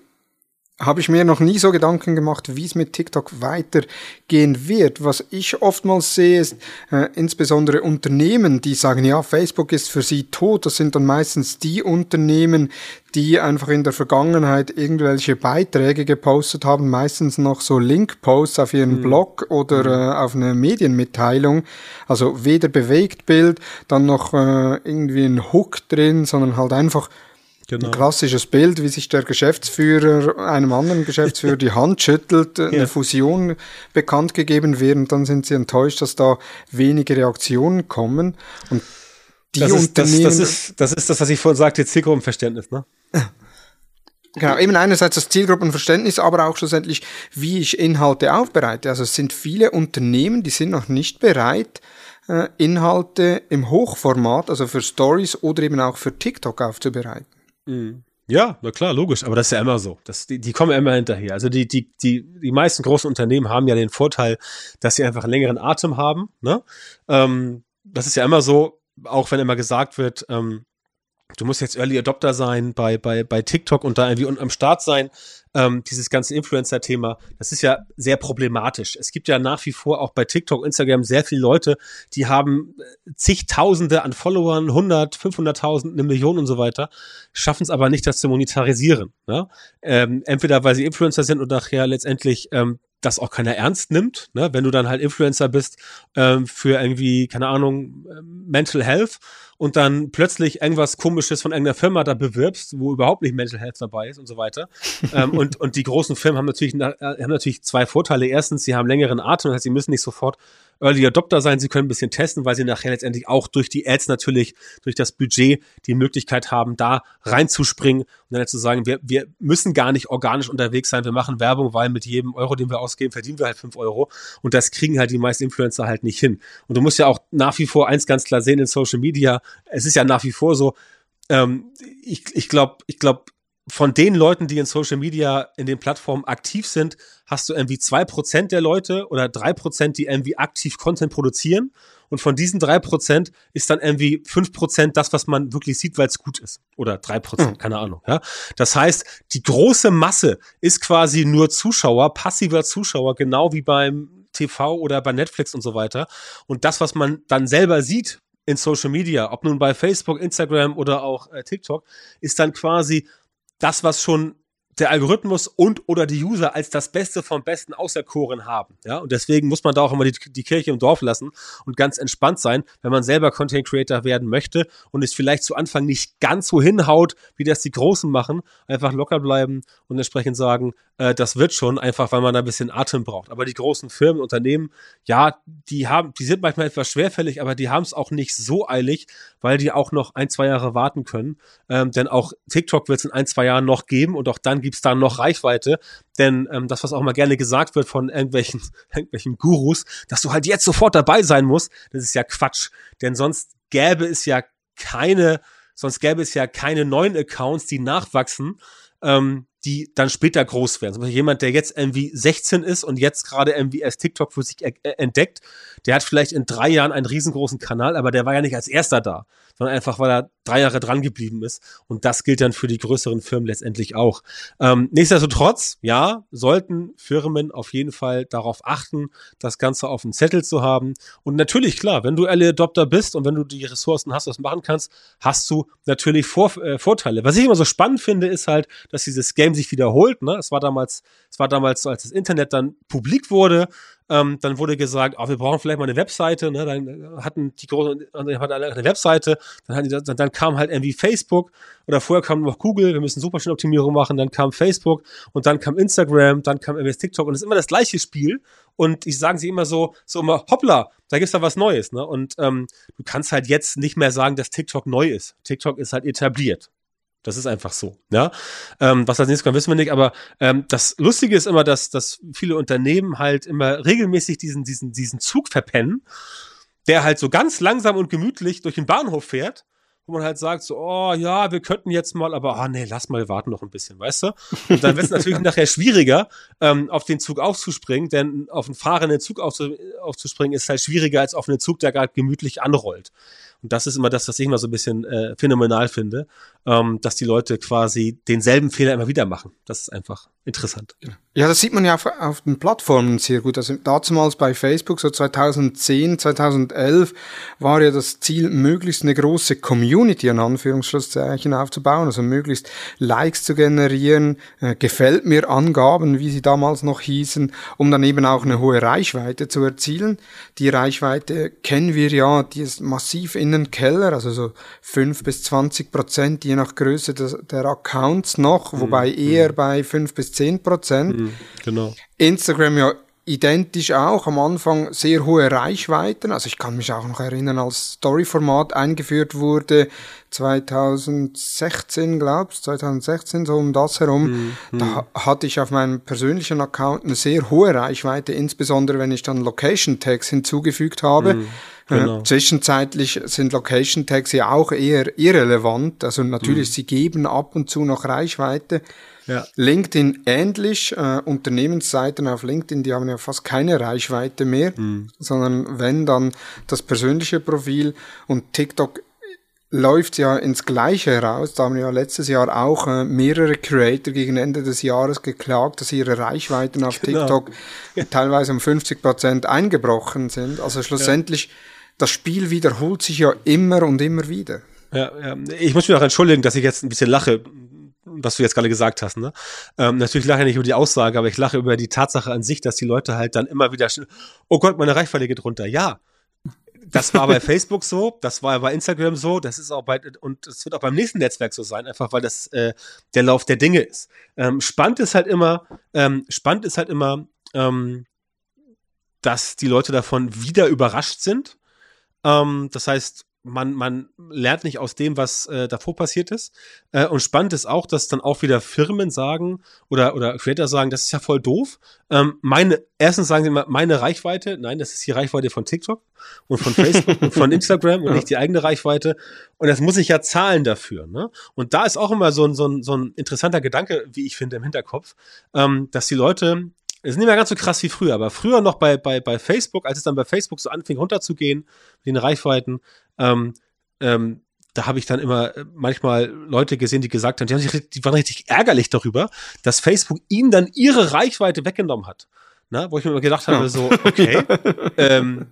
habe ich mir noch nie so Gedanken gemacht, wie es mit TikTok weitergehen wird. Was ich oftmals sehe, ist äh, insbesondere Unternehmen, die sagen, ja, Facebook ist für sie tot. Das sind dann meistens die Unternehmen, die einfach in der Vergangenheit irgendwelche Beiträge gepostet haben, meistens noch so Link-Posts auf ihren mhm. Blog oder mhm. äh, auf eine Medienmitteilung. Also weder Bewegtbild, dann noch äh, irgendwie ein Hook drin, sondern halt einfach Genau. Ein klassisches Bild, wie sich der Geschäftsführer einem anderen Geschäftsführer die Hand schüttelt, eine ja. Fusion bekannt gegeben wird und dann sind sie enttäuscht, dass da wenige Reaktionen kommen. Und die das ist, Unternehmen. Das, das, ist, das ist das, was ich vorhin sagte, Zielgruppenverständnis, ne? Genau, eben einerseits das Zielgruppenverständnis, aber auch schlussendlich, wie ich Inhalte aufbereite. Also es sind viele Unternehmen, die sind noch nicht bereit, äh, Inhalte im Hochformat, also für Stories oder eben auch für TikTok aufzubereiten. Mhm. Ja, na klar, logisch, aber das ist ja immer so. Das, die, die kommen immer hinterher. Also die, die, die, die meisten großen Unternehmen haben ja den Vorteil, dass sie einfach einen längeren Atem haben. Ne? Ähm, das ist ja immer so, auch wenn immer gesagt wird, ähm, du musst jetzt Early Adopter sein bei, bei, bei TikTok und da irgendwie am Start sein. Ähm, dieses ganze Influencer-Thema, das ist ja sehr problematisch. Es gibt ja nach wie vor auch bei TikTok, Instagram sehr viele Leute, die haben äh, zigtausende an Followern, 100, 500.000, eine Million und so weiter, schaffen es aber nicht, das zu monetarisieren. Ne? Ähm, entweder weil sie Influencer sind und nachher letztendlich ähm, das auch keiner ernst nimmt, ne? wenn du dann halt Influencer bist ähm, für irgendwie, keine Ahnung, ähm, Mental Health und dann plötzlich irgendwas komisches von irgendeiner Firma da bewirbst, wo überhaupt nicht Mental Health dabei ist und so weiter. ähm, und, und die großen Firmen haben natürlich, äh, haben natürlich zwei Vorteile. Erstens, sie haben längeren Atem, das heißt, sie müssen nicht sofort Early Adopter sein, sie können ein bisschen testen, weil sie nachher letztendlich auch durch die Ads natürlich, durch das Budget die Möglichkeit haben, da reinzuspringen und dann zu sagen, wir, wir müssen gar nicht organisch unterwegs sein, wir machen Werbung, weil mit jedem Euro, den wir ausgeben, verdienen wir halt fünf Euro und das kriegen halt die meisten Influencer halt nicht hin. Und du musst ja auch nach wie vor eins ganz klar sehen in Social Media, es ist ja nach wie vor so, ähm, ich, ich glaube, ich glaube, von den Leuten, die in Social Media in den Plattformen aktiv sind, hast du irgendwie zwei Prozent der Leute oder drei Prozent, die irgendwie aktiv Content produzieren. Und von diesen drei Prozent ist dann irgendwie fünf Prozent das, was man wirklich sieht, weil es gut ist. Oder drei Prozent, mhm. keine Ahnung. Ja? Das heißt, die große Masse ist quasi nur Zuschauer, passiver Zuschauer, genau wie beim TV oder bei Netflix und so weiter. Und das, was man dann selber sieht in Social Media, ob nun bei Facebook, Instagram oder auch äh, TikTok, ist dann quasi das, was schon der Algorithmus und oder die User als das Beste vom Besten auserkoren haben. Ja, und deswegen muss man da auch immer die, die Kirche im Dorf lassen und ganz entspannt sein, wenn man selber Content Creator werden möchte und es vielleicht zu Anfang nicht ganz so hinhaut, wie das die Großen machen. Einfach locker bleiben und entsprechend sagen, äh, das wird schon, einfach weil man da ein bisschen Atem braucht. Aber die großen Firmen, Unternehmen, ja, die haben, die sind manchmal etwas schwerfällig, aber die haben es auch nicht so eilig, weil die auch noch ein, zwei Jahre warten können. Ähm, denn auch TikTok wird es in ein, zwei Jahren noch geben und auch dann gibt es da noch Reichweite. Denn ähm, das, was auch mal gerne gesagt wird von irgendwelchen, irgendwelchen Gurus, dass du halt jetzt sofort dabei sein musst, das ist ja Quatsch. Denn sonst gäbe es ja keine, sonst gäbe es ja keine neuen Accounts, die nachwachsen. Ähm, die dann später groß werden. Zum Beispiel jemand, der jetzt irgendwie 16 ist und jetzt gerade irgendwie erst TikTok für sich entdeckt, der hat vielleicht in drei Jahren einen riesengroßen Kanal, aber der war ja nicht als erster da, sondern einfach, weil er drei Jahre dran geblieben ist. Und das gilt dann für die größeren Firmen letztendlich auch. Ähm, nichtsdestotrotz, ja, sollten Firmen auf jeden Fall darauf achten, das Ganze auf dem Zettel zu haben. Und natürlich, klar, wenn du Early Adopter bist und wenn du die Ressourcen hast, was machen kannst, hast du natürlich Vor äh, Vorteile. Was ich immer so spannend finde, ist halt, dass dieses Game sich wiederholt. Ne? Es war damals, war damals so, als das Internet dann publik wurde, ähm, dann wurde gesagt, oh, wir brauchen vielleicht mal eine Webseite. Ne? Dann hatten die großen, hatten eine Webseite, dann, die, dann, dann kam halt irgendwie Facebook oder vorher kam noch Google, wir müssen Suchmaschinenoptimierung machen, dann kam Facebook und dann kam Instagram, dann kam MS TikTok und es ist immer das gleiche Spiel. Und ich sagen sie immer so, so immer, hoppla, da gibt's da was Neues. Ne? Und ähm, du kannst halt jetzt nicht mehr sagen, dass TikTok neu ist. TikTok ist halt etabliert. Das ist einfach so. Ja, ähm, was als nächstes kommt, wissen wir nicht. Aber ähm, das Lustige ist immer, dass, dass viele Unternehmen halt immer regelmäßig diesen, diesen, diesen Zug verpennen, der halt so ganz langsam und gemütlich durch den Bahnhof fährt wo man halt sagt, so, oh ja, wir könnten jetzt mal, aber ah nee, lass mal, warten noch ein bisschen, weißt du? Und dann wird es natürlich nachher schwieriger, ähm, auf den Zug aufzuspringen, denn auf einen fahrenden Zug aufzu aufzuspringen ist halt schwieriger als auf einen Zug, der gerade gemütlich anrollt. Und das ist immer das, was ich immer so ein bisschen äh, phänomenal finde, ähm, dass die Leute quasi denselben Fehler immer wieder machen. Das ist einfach interessant. Ja, das sieht man ja auf, auf den Plattformen sehr gut. Also damals bei Facebook, so 2010, 2011, war ja das Ziel, möglichst eine große Community, in Anführungsschlusszeichen, aufzubauen, also möglichst Likes zu generieren, äh, gefällt mir Angaben, wie sie damals noch hießen, um dann eben auch eine hohe Reichweite zu erzielen. Die Reichweite kennen wir ja, die ist massiv in den Keller, also so fünf bis zwanzig Prozent, je nach Größe des, der Accounts noch, mhm. wobei eher mhm. bei fünf bis zehn Prozent. Mhm, genau. Instagram ja identisch auch, am Anfang sehr hohe Reichweiten. Also ich kann mich auch noch erinnern, als Story-Format eingeführt wurde, 2016, glaubst 2016, so um das herum. Mhm. Da hatte ich auf meinem persönlichen Account eine sehr hohe Reichweite, insbesondere wenn ich dann Location-Tags hinzugefügt habe. Genau. Äh, zwischenzeitlich sind Location Tags ja auch eher irrelevant. Also natürlich, mhm. sie geben ab und zu noch Reichweite. Ja. LinkedIn ähnlich. Äh, Unternehmensseiten auf LinkedIn, die haben ja fast keine Reichweite mehr, mhm. sondern wenn dann das persönliche Profil und TikTok läuft ja ins Gleiche heraus. Da haben ja letztes Jahr auch äh, mehrere Creator gegen Ende des Jahres geklagt, dass ihre Reichweiten auf genau. TikTok teilweise um 50 Prozent eingebrochen sind. Also schlussendlich ja das Spiel wiederholt sich ja immer und immer wieder. Ja, ja. Ich muss mich auch entschuldigen, dass ich jetzt ein bisschen lache, was du jetzt gerade gesagt hast. Ne? Ähm, natürlich lache ich nicht über die Aussage, aber ich lache über die Tatsache an sich, dass die Leute halt dann immer wieder, oh Gott, meine Reichweite geht runter. Ja, das war bei Facebook so, das war bei Instagram so, das ist auch bei, und es wird auch beim nächsten Netzwerk so sein, einfach weil das äh, der Lauf der Dinge ist. Ähm, spannend ist halt immer, ähm, spannend ist halt immer, ähm, dass die Leute davon wieder überrascht sind ähm, das heißt, man, man lernt nicht aus dem, was äh, davor passiert ist. Äh, und spannend ist auch, dass dann auch wieder Firmen sagen oder, oder Creator sagen, das ist ja voll doof. Ähm, meine, erstens sagen sie immer, meine Reichweite, nein, das ist die Reichweite von TikTok und von Facebook und von Instagram und nicht die eigene Reichweite. Und das muss ich ja zahlen dafür. Ne? Und da ist auch immer so ein, so ein, so ein interessanter Gedanke, wie ich finde, im Hinterkopf, ähm, dass die Leute es ist nicht mehr ganz so krass wie früher, aber früher noch bei, bei, bei Facebook, als es dann bei Facebook so anfing runterzugehen, mit den Reichweiten, ähm, ähm, da habe ich dann immer äh, manchmal Leute gesehen, die gesagt haben, die, haben sich, die waren richtig ärgerlich darüber, dass Facebook ihnen dann ihre Reichweite weggenommen hat. Na, wo ich mir immer gedacht habe, ja. so, okay, ähm,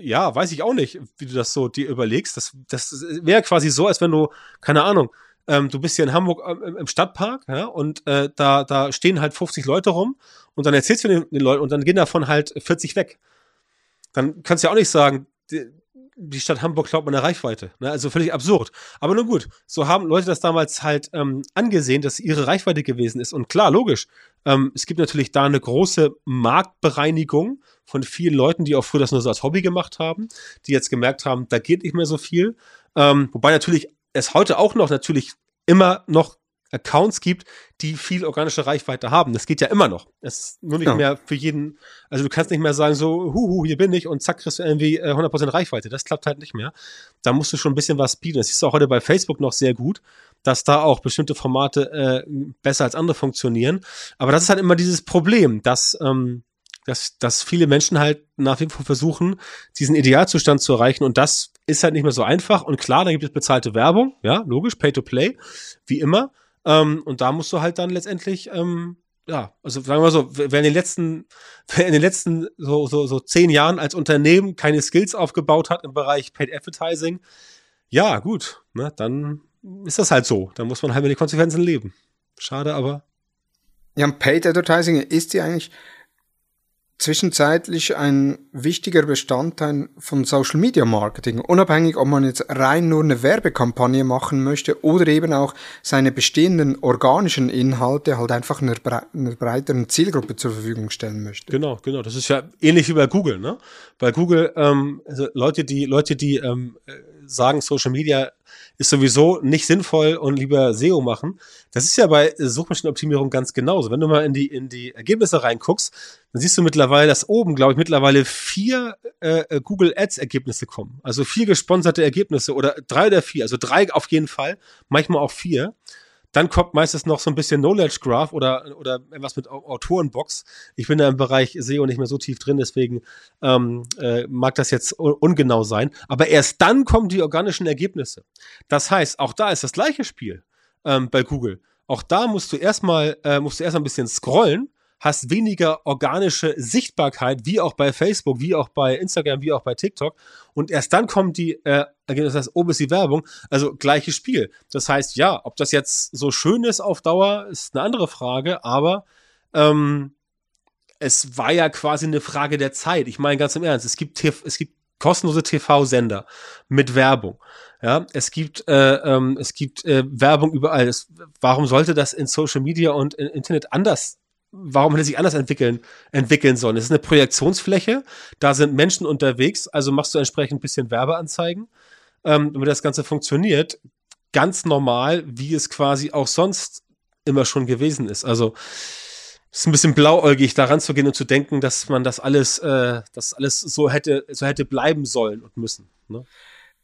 ja, weiß ich auch nicht, wie du das so dir überlegst. Das, das wäre quasi so, als wenn du, keine Ahnung, ähm, du bist hier in Hamburg ähm, im Stadtpark, ja, und äh, da, da stehen halt 50 Leute rum und dann erzählst du den, den Leuten und dann gehen davon halt 40 weg. Dann kannst du ja auch nicht sagen, die, die Stadt Hamburg klaut meine Reichweite. Ne? Also völlig absurd. Aber nun gut, so haben Leute das damals halt ähm, angesehen, dass ihre Reichweite gewesen ist. Und klar, logisch, ähm, es gibt natürlich da eine große Marktbereinigung von vielen Leuten, die auch früher das nur so als Hobby gemacht haben, die jetzt gemerkt haben, da geht nicht mehr so viel. Ähm, wobei natürlich es heute auch noch natürlich immer noch Accounts gibt, die viel organische Reichweite haben. Das geht ja immer noch. Es ist nur nicht ja. mehr für jeden, also du kannst nicht mehr sagen, so, huhu, hier bin ich und zack, kriegst du irgendwie 100% äh, Reichweite. Das klappt halt nicht mehr. Da musst du schon ein bisschen was bieten. Das siehst du auch heute bei Facebook noch sehr gut, dass da auch bestimmte Formate äh, besser als andere funktionieren. Aber das ist halt immer dieses Problem, dass, ähm, dass, dass viele Menschen halt nach wie vor versuchen, diesen Idealzustand zu erreichen und das ist halt nicht mehr so einfach. Und klar, da gibt es bezahlte Werbung, ja, logisch, Pay to Play, wie immer. Ähm, und da musst du halt dann letztendlich, ähm, ja, also sagen wir so, wer in den letzten, wer in den letzten so, so, so zehn Jahren als Unternehmen keine Skills aufgebaut hat im Bereich Paid Advertising, ja, gut, ne, dann ist das halt so. Da muss man halt mit den Konsequenzen leben. Schade, aber. Ja, Paid Advertising ist ja eigentlich zwischenzeitlich ein wichtiger Bestandteil von Social Media Marketing, unabhängig ob man jetzt rein nur eine Werbekampagne machen möchte oder eben auch seine bestehenden organischen Inhalte halt einfach einer, bre einer breiteren Zielgruppe zur Verfügung stellen möchte. Genau, genau. Das ist ja ähnlich wie bei Google, ne? Bei Google, ähm, also Leute, die Leute, die ähm, sagen, Social Media ist sowieso nicht sinnvoll und lieber SEO machen. Das ist ja bei Suchmaschinenoptimierung ganz genauso. Wenn du mal in die, in die Ergebnisse reinguckst, dann siehst du mittlerweile, dass oben, glaube ich, mittlerweile vier äh, äh, Google Ads Ergebnisse kommen. Also vier gesponserte Ergebnisse oder drei oder vier, also drei auf jeden Fall, manchmal auch vier. Dann kommt meistens noch so ein bisschen Knowledge Graph oder, oder etwas mit Autorenbox. Ich bin da im Bereich SEO nicht mehr so tief drin, deswegen ähm, äh, mag das jetzt ungenau sein. Aber erst dann kommen die organischen Ergebnisse. Das heißt, auch da ist das gleiche Spiel ähm, bei Google. Auch da musst du erstmal, äh, musst du erstmal ein bisschen scrollen hast weniger organische Sichtbarkeit, wie auch bei Facebook, wie auch bei Instagram, wie auch bei TikTok. Und erst dann kommt die äh, das heißt, oben ist die Werbung, also gleiches Spiel. Das heißt, ja, ob das jetzt so schön ist auf Dauer, ist eine andere Frage, aber ähm, es war ja quasi eine Frage der Zeit. Ich meine ganz im Ernst, es gibt, es gibt kostenlose TV-Sender mit Werbung. Ja, es gibt, äh, ähm, es gibt äh, Werbung überall. Es, warum sollte das in Social Media und in Internet anders warum hätte sich anders entwickeln, entwickeln sollen? Es ist eine Projektionsfläche, da sind Menschen unterwegs, also machst du entsprechend ein bisschen Werbeanzeigen, ähm, damit das Ganze funktioniert. Ganz normal, wie es quasi auch sonst immer schon gewesen ist. Also es ist ein bisschen blauäugig, da ranzugehen und zu denken, dass man das alles, äh, das alles so hätte, so hätte bleiben sollen und müssen. Ne?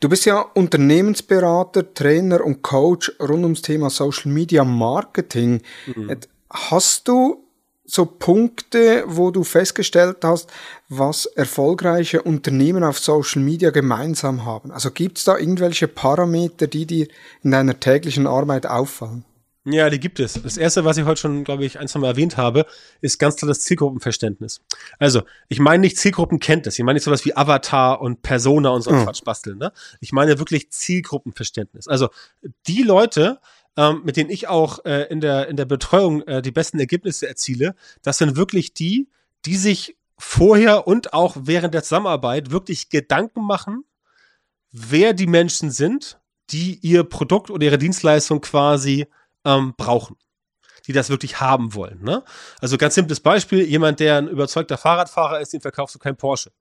Du bist ja Unternehmensberater, Trainer und Coach rund ums Thema Social Media Marketing. Mhm. Hast du so Punkte, wo du festgestellt hast, was erfolgreiche Unternehmen auf Social Media gemeinsam haben? Also gibt es da irgendwelche Parameter, die dir in deiner täglichen Arbeit auffallen? Ja, die gibt es. Das erste, was ich heute schon, glaube ich, ein, zwei Mal erwähnt habe, ist ganz klar das Zielgruppenverständnis. Also, ich meine nicht Zielgruppenkenntnis. Ich meine nicht sowas wie Avatar und Persona und so mhm. Quatsch basteln, ne? Ich meine wirklich Zielgruppenverständnis. Also, die Leute, ähm, mit denen ich auch äh, in, der, in der Betreuung äh, die besten Ergebnisse erziele, das sind wirklich die, die sich vorher und auch während der Zusammenarbeit wirklich Gedanken machen, wer die Menschen sind, die ihr Produkt oder ihre Dienstleistung quasi ähm, brauchen die das wirklich haben wollen. Ne? Also ganz simples Beispiel, jemand, der ein überzeugter Fahrradfahrer ist, den verkaufst du kein Porsche.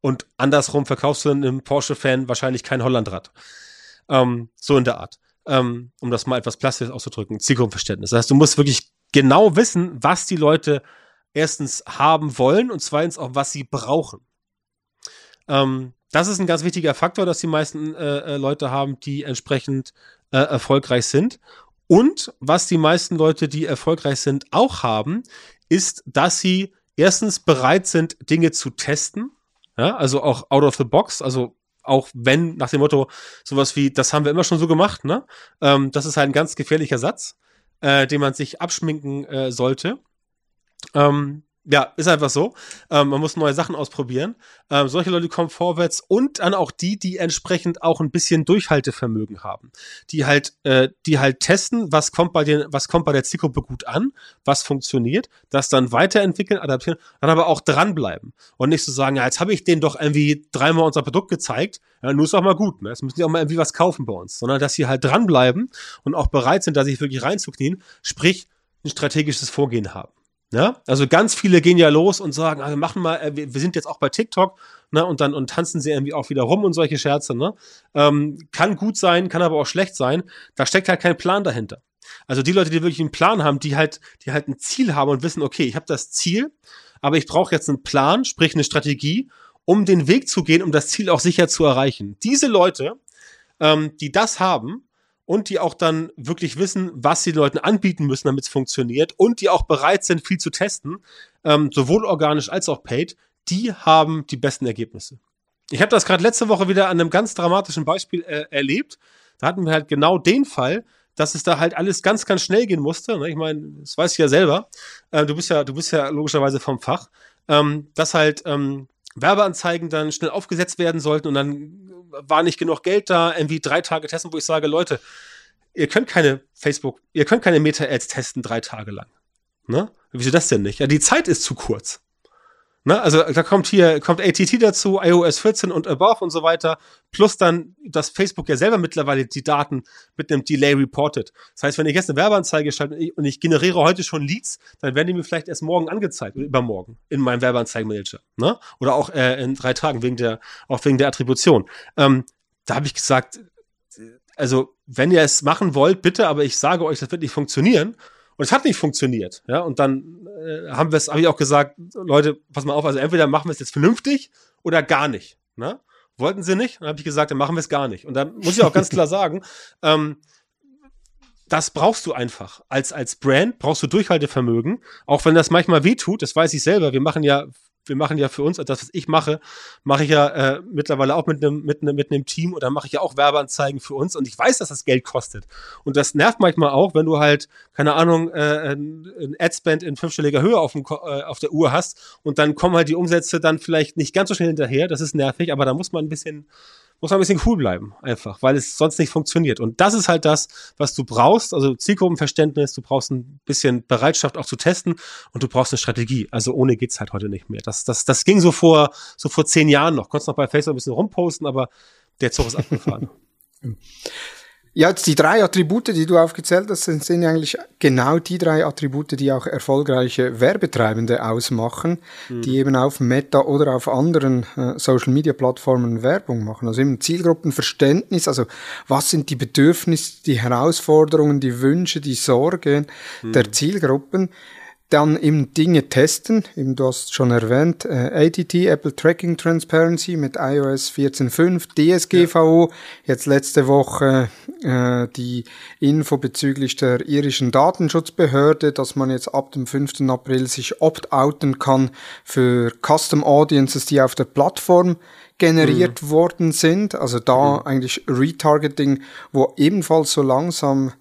Und andersrum verkaufst du einem Porsche-Fan wahrscheinlich kein Hollandrad. Ähm, so in der Art ähm, um das mal etwas plastisch auszudrücken, Zielgruppenverständnis. Das heißt, du musst wirklich genau wissen, was die Leute erstens haben wollen und zweitens auch, was sie brauchen. Ähm, das ist ein ganz wichtiger Faktor, dass die meisten äh, äh, Leute haben, die entsprechend äh, erfolgreich sind. Und was die meisten Leute, die erfolgreich sind, auch haben, ist, dass sie erstens bereit sind, Dinge zu testen. Ja, also auch out of the box, also auch wenn nach dem Motto sowas wie, das haben wir immer schon so gemacht, ne? Ähm, das ist halt ein ganz gefährlicher Satz, äh, den man sich abschminken äh, sollte. Ähm, ja, ist einfach so. Ähm, man muss neue Sachen ausprobieren. Ähm, solche Leute kommen vorwärts und dann auch die, die entsprechend auch ein bisschen Durchhaltevermögen haben. Die halt, äh, die halt testen, was kommt bei den, was kommt bei der Zielgruppe gut an, was funktioniert, das dann weiterentwickeln, adaptieren, dann aber auch dranbleiben. Und nicht zu so sagen, ja, jetzt habe ich denen doch irgendwie dreimal unser Produkt gezeigt, ja, nur ist auch mal gut, ne? Jetzt müssen die auch mal irgendwie was kaufen bei uns. Sondern dass sie halt dranbleiben und auch bereit sind, da sich wirklich reinzuknien, sprich ein strategisches Vorgehen haben. Ja, also ganz viele gehen ja los und sagen, ah, wir machen mal, äh, wir sind jetzt auch bei TikTok, ne, und dann und tanzen sie irgendwie auch wieder rum und solche Scherze, ne? Ähm, kann gut sein, kann aber auch schlecht sein. Da steckt halt kein Plan dahinter. Also die Leute, die wirklich einen Plan haben, die halt, die halt ein Ziel haben und wissen, okay, ich habe das Ziel, aber ich brauche jetzt einen Plan, sprich eine Strategie, um den Weg zu gehen, um das Ziel auch sicher zu erreichen. Diese Leute, ähm, die das haben und die auch dann wirklich wissen, was sie den Leuten anbieten müssen, damit es funktioniert und die auch bereit sind, viel zu testen, ähm, sowohl organisch als auch paid, die haben die besten Ergebnisse. Ich habe das gerade letzte Woche wieder an einem ganz dramatischen Beispiel äh, erlebt. Da hatten wir halt genau den Fall, dass es da halt alles ganz, ganz schnell gehen musste. Ne? Ich meine, das weiß ich ja selber. Äh, du bist ja, du bist ja logischerweise vom Fach, ähm, dass halt ähm, Werbeanzeigen dann schnell aufgesetzt werden sollten und dann war nicht genug Geld da, irgendwie drei Tage testen, wo ich sage, Leute, ihr könnt keine Facebook, ihr könnt keine Meta-Ads testen drei Tage lang. Ne? Wieso das denn nicht? Ja, die Zeit ist zu kurz. Ne? Also da kommt hier, kommt ATT dazu, iOS 14 und above und so weiter, plus dann, dass Facebook ja selber mittlerweile die Daten mit einem Delay reportet. Das heißt, wenn ich jetzt eine Werbeanzeige schalte und ich generiere heute schon Leads, dann werden die mir vielleicht erst morgen angezeigt oder übermorgen in meinem Werbeanzeigenmanager. Ne? Oder auch äh, in drei Tagen wegen der, auch wegen der Attribution. Ähm, da habe ich gesagt, also wenn ihr es machen wollt, bitte, aber ich sage euch, das wird nicht funktionieren. Und es hat nicht funktioniert. Ja, und dann äh, haben wir es, habe ich auch gesagt, Leute, pass mal auf, also entweder machen wir es jetzt vernünftig oder gar nicht. Ne? Wollten sie nicht? Dann habe ich gesagt, dann machen wir es gar nicht. Und dann muss ich auch ganz klar sagen, ähm, das brauchst du einfach. Als, als Brand brauchst du Durchhaltevermögen, auch wenn das manchmal weh tut, das weiß ich selber. Wir machen ja wir machen ja für uns, das, was ich mache, mache ich ja äh, mittlerweile auch mit einem mit einem mit einem Team oder mache ich ja auch Werbeanzeigen für uns und ich weiß, dass das Geld kostet. Und das nervt manchmal auch, wenn du halt, keine Ahnung, äh, ein Adspend in fünfstelliger Höhe auf, dem, äh, auf der Uhr hast und dann kommen halt die Umsätze dann vielleicht nicht ganz so schnell hinterher. Das ist nervig, aber da muss man ein bisschen muss man ein bisschen cool bleiben, einfach, weil es sonst nicht funktioniert. Und das ist halt das, was du brauchst, also Zielgruppenverständnis, du brauchst ein bisschen Bereitschaft auch zu testen und du brauchst eine Strategie. Also ohne geht's halt heute nicht mehr. Das, das, das ging so vor, so vor zehn Jahren noch. Konntest noch bei Facebook ein bisschen rumposten, aber der Zug ist abgefahren. Ja, jetzt die drei Attribute, die du aufgezählt hast, sind, sind eigentlich genau die drei Attribute, die auch erfolgreiche Werbetreibende ausmachen, mhm. die eben auf Meta oder auf anderen äh, Social-Media-Plattformen Werbung machen. Also eben Zielgruppenverständnis, also was sind die Bedürfnisse, die Herausforderungen, die Wünsche, die Sorgen mhm. der Zielgruppen dann eben Dinge testen, eben du hast schon erwähnt, äh, ATT, Apple Tracking Transparency mit iOS 14.5, DSGVO, ja. jetzt letzte Woche äh, die Info bezüglich der irischen Datenschutzbehörde, dass man jetzt ab dem 5. April sich opt-outen kann für Custom Audiences, die auf der Plattform generiert mhm. worden sind. Also da mhm. eigentlich Retargeting, wo ebenfalls so langsam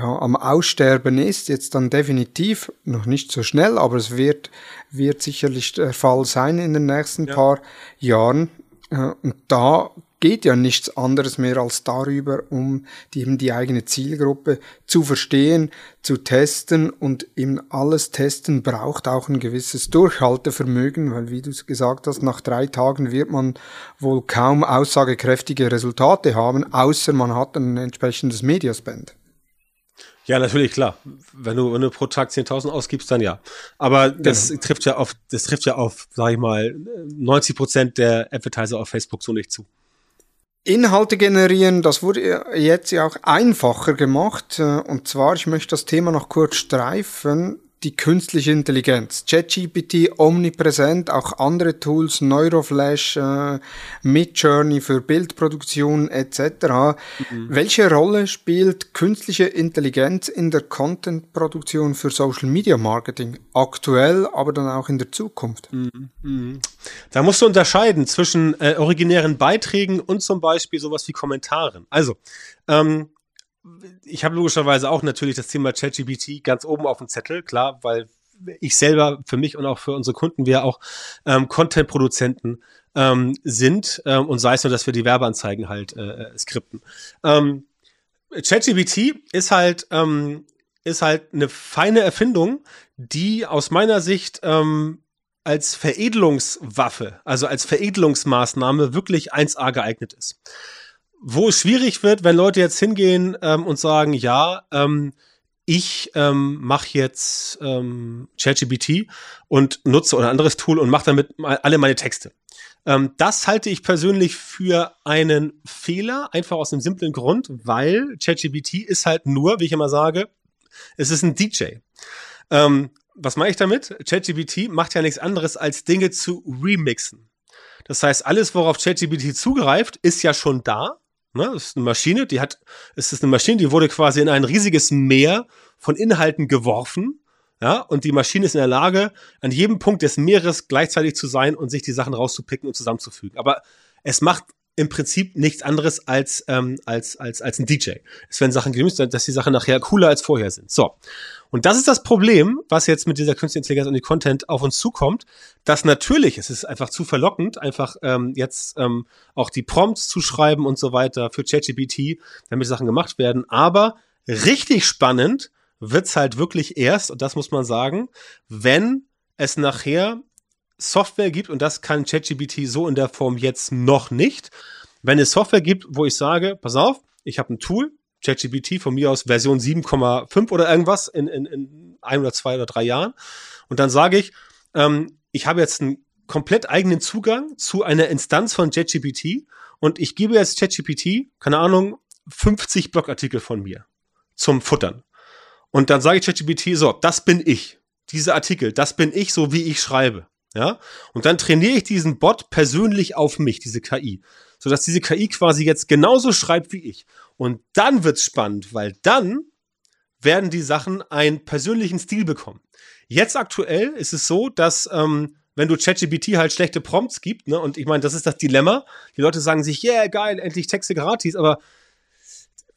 ja, am Aussterben ist, jetzt dann definitiv, noch nicht so schnell, aber es wird, wird sicherlich der Fall sein in den nächsten ja. paar Jahren. Äh, und da geht ja nichts anderes mehr als darüber, um die, eben die eigene Zielgruppe zu verstehen, zu testen und eben alles testen braucht auch ein gewisses Durchhaltevermögen, weil wie du gesagt hast, nach drei Tagen wird man wohl kaum aussagekräftige Resultate haben, außer man hat ein entsprechendes Mediaspend. Ja, natürlich, klar. Wenn du, wenn du pro Tag 10.000 ausgibst, dann ja. Aber das genau. trifft ja auf, das trifft ja auf, sag ich mal, 90 Prozent der Advertiser auf Facebook so nicht zu. Inhalte generieren, das wurde jetzt ja auch einfacher gemacht. Und zwar, ich möchte das Thema noch kurz streifen die künstliche Intelligenz. ChatGPT omnipräsent, auch andere Tools, Neuroflash, äh, Midjourney für Bildproduktion etc. Mhm. Welche Rolle spielt künstliche Intelligenz in der Contentproduktion für Social Media Marketing? Aktuell, aber dann auch in der Zukunft. Mhm. Mhm. Da musst du unterscheiden zwischen äh, originären Beiträgen und zum Beispiel sowas wie Kommentaren. Also, ähm, ich habe logischerweise auch natürlich das Thema ChatGPT ganz oben auf dem Zettel, klar, weil ich selber für mich und auch für unsere Kunden wir auch ähm, Content-Produzenten ähm, sind ähm, und sei es nur, dass wir die Werbeanzeigen halt äh, äh skripten. Ähm, ChatGPT ist halt ähm, ist halt eine feine Erfindung, die aus meiner Sicht ähm, als Veredelungswaffe, also als Veredelungsmaßnahme wirklich 1A geeignet ist wo es schwierig wird, wenn Leute jetzt hingehen ähm, und sagen, ja, ähm, ich ähm, mache jetzt ähm, ChatGPT und nutze oder ein anderes Tool und mache damit alle meine Texte. Ähm, das halte ich persönlich für einen Fehler, einfach aus einem simplen Grund, weil ChatGPT ist halt nur, wie ich immer sage, Es ist ein DJ. Ähm, was meine ich damit? ChatGPT macht ja nichts anderes, als Dinge zu remixen. Das heißt, alles, worauf ChatGPT zugreift, ist ja schon da. Ne? Das ist eine Maschine, die hat, es ist eine Maschine, die wurde quasi in ein riesiges Meer von Inhalten geworfen. Ja, und die Maschine ist in der Lage, an jedem Punkt des Meeres gleichzeitig zu sein und sich die Sachen rauszupicken und zusammenzufügen. Aber es macht im Prinzip nichts anderes als, ähm, als, als, als ein DJ. Es werden Sachen gemüßt, dass die Sachen nachher cooler als vorher sind. So. Und das ist das Problem, was jetzt mit dieser künstlichen Intelligenz und die Content auf uns zukommt, dass natürlich, es ist einfach zu verlockend, einfach ähm, jetzt ähm, auch die Prompts zu schreiben und so weiter für ChatGPT, damit Sachen gemacht werden. Aber richtig spannend wird's halt wirklich erst, und das muss man sagen, wenn es nachher Software gibt, und das kann ChatGPT so in der Form jetzt noch nicht, wenn es Software gibt, wo ich sage, pass auf, ich habe ein Tool, ChatGPT von mir aus Version 7,5 oder irgendwas in, in, in ein oder zwei oder drei Jahren. Und dann sage ich, ähm, ich habe jetzt einen komplett eigenen Zugang zu einer Instanz von ChatGPT und ich gebe jetzt ChatGPT, keine Ahnung, 50 Blogartikel von mir zum Futtern. Und dann sage ich ChatGPT, so, das bin ich. Diese Artikel, das bin ich, so wie ich schreibe. Ja, und dann trainiere ich diesen Bot persönlich auf mich, diese KI, sodass diese KI quasi jetzt genauso schreibt wie ich. Und dann wird's spannend, weil dann werden die Sachen einen persönlichen Stil bekommen. Jetzt aktuell ist es so, dass ähm, wenn du ChatGPT halt schlechte Prompts gibt, ne, und ich meine, das ist das Dilemma. Die Leute sagen sich, yeah, geil, endlich Texte gratis, aber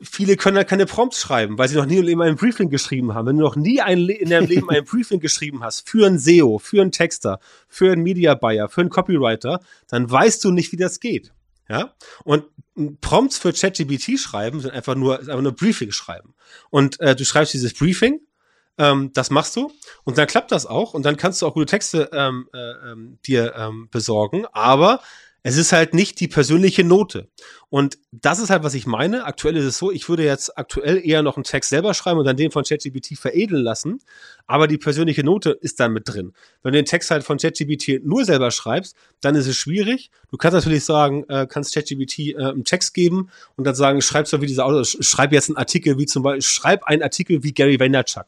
viele können ja keine Prompts schreiben, weil sie noch nie im Leben ein Briefing geschrieben haben. Wenn du noch nie ein in deinem Leben ein Briefing geschrieben hast für einen SEO, für einen Texter, für einen Media Buyer, für einen Copywriter, dann weißt du nicht, wie das geht. Ja? Und Prompts für ChatGPT schreiben sind einfach nur, einfach nur Briefing schreiben. Und äh, du schreibst dieses Briefing, ähm, das machst du und dann klappt das auch und dann kannst du auch gute Texte ähm, äh, ähm, dir ähm, besorgen, aber es ist halt nicht die persönliche Note. Und das ist halt, was ich meine. Aktuell ist es so, ich würde jetzt aktuell eher noch einen Text selber schreiben und dann den von ChatGPT veredeln lassen. Aber die persönliche Note ist dann mit drin. Wenn du den Text halt von ChatGPT nur selber schreibst, dann ist es schwierig. Du kannst natürlich sagen, äh, kannst ChatGPT äh, einen Text geben und dann sagen, schreib so wie dieser Autor, schreib jetzt einen Artikel wie zum Beispiel, schreib einen Artikel wie Gary Vaynerchuk.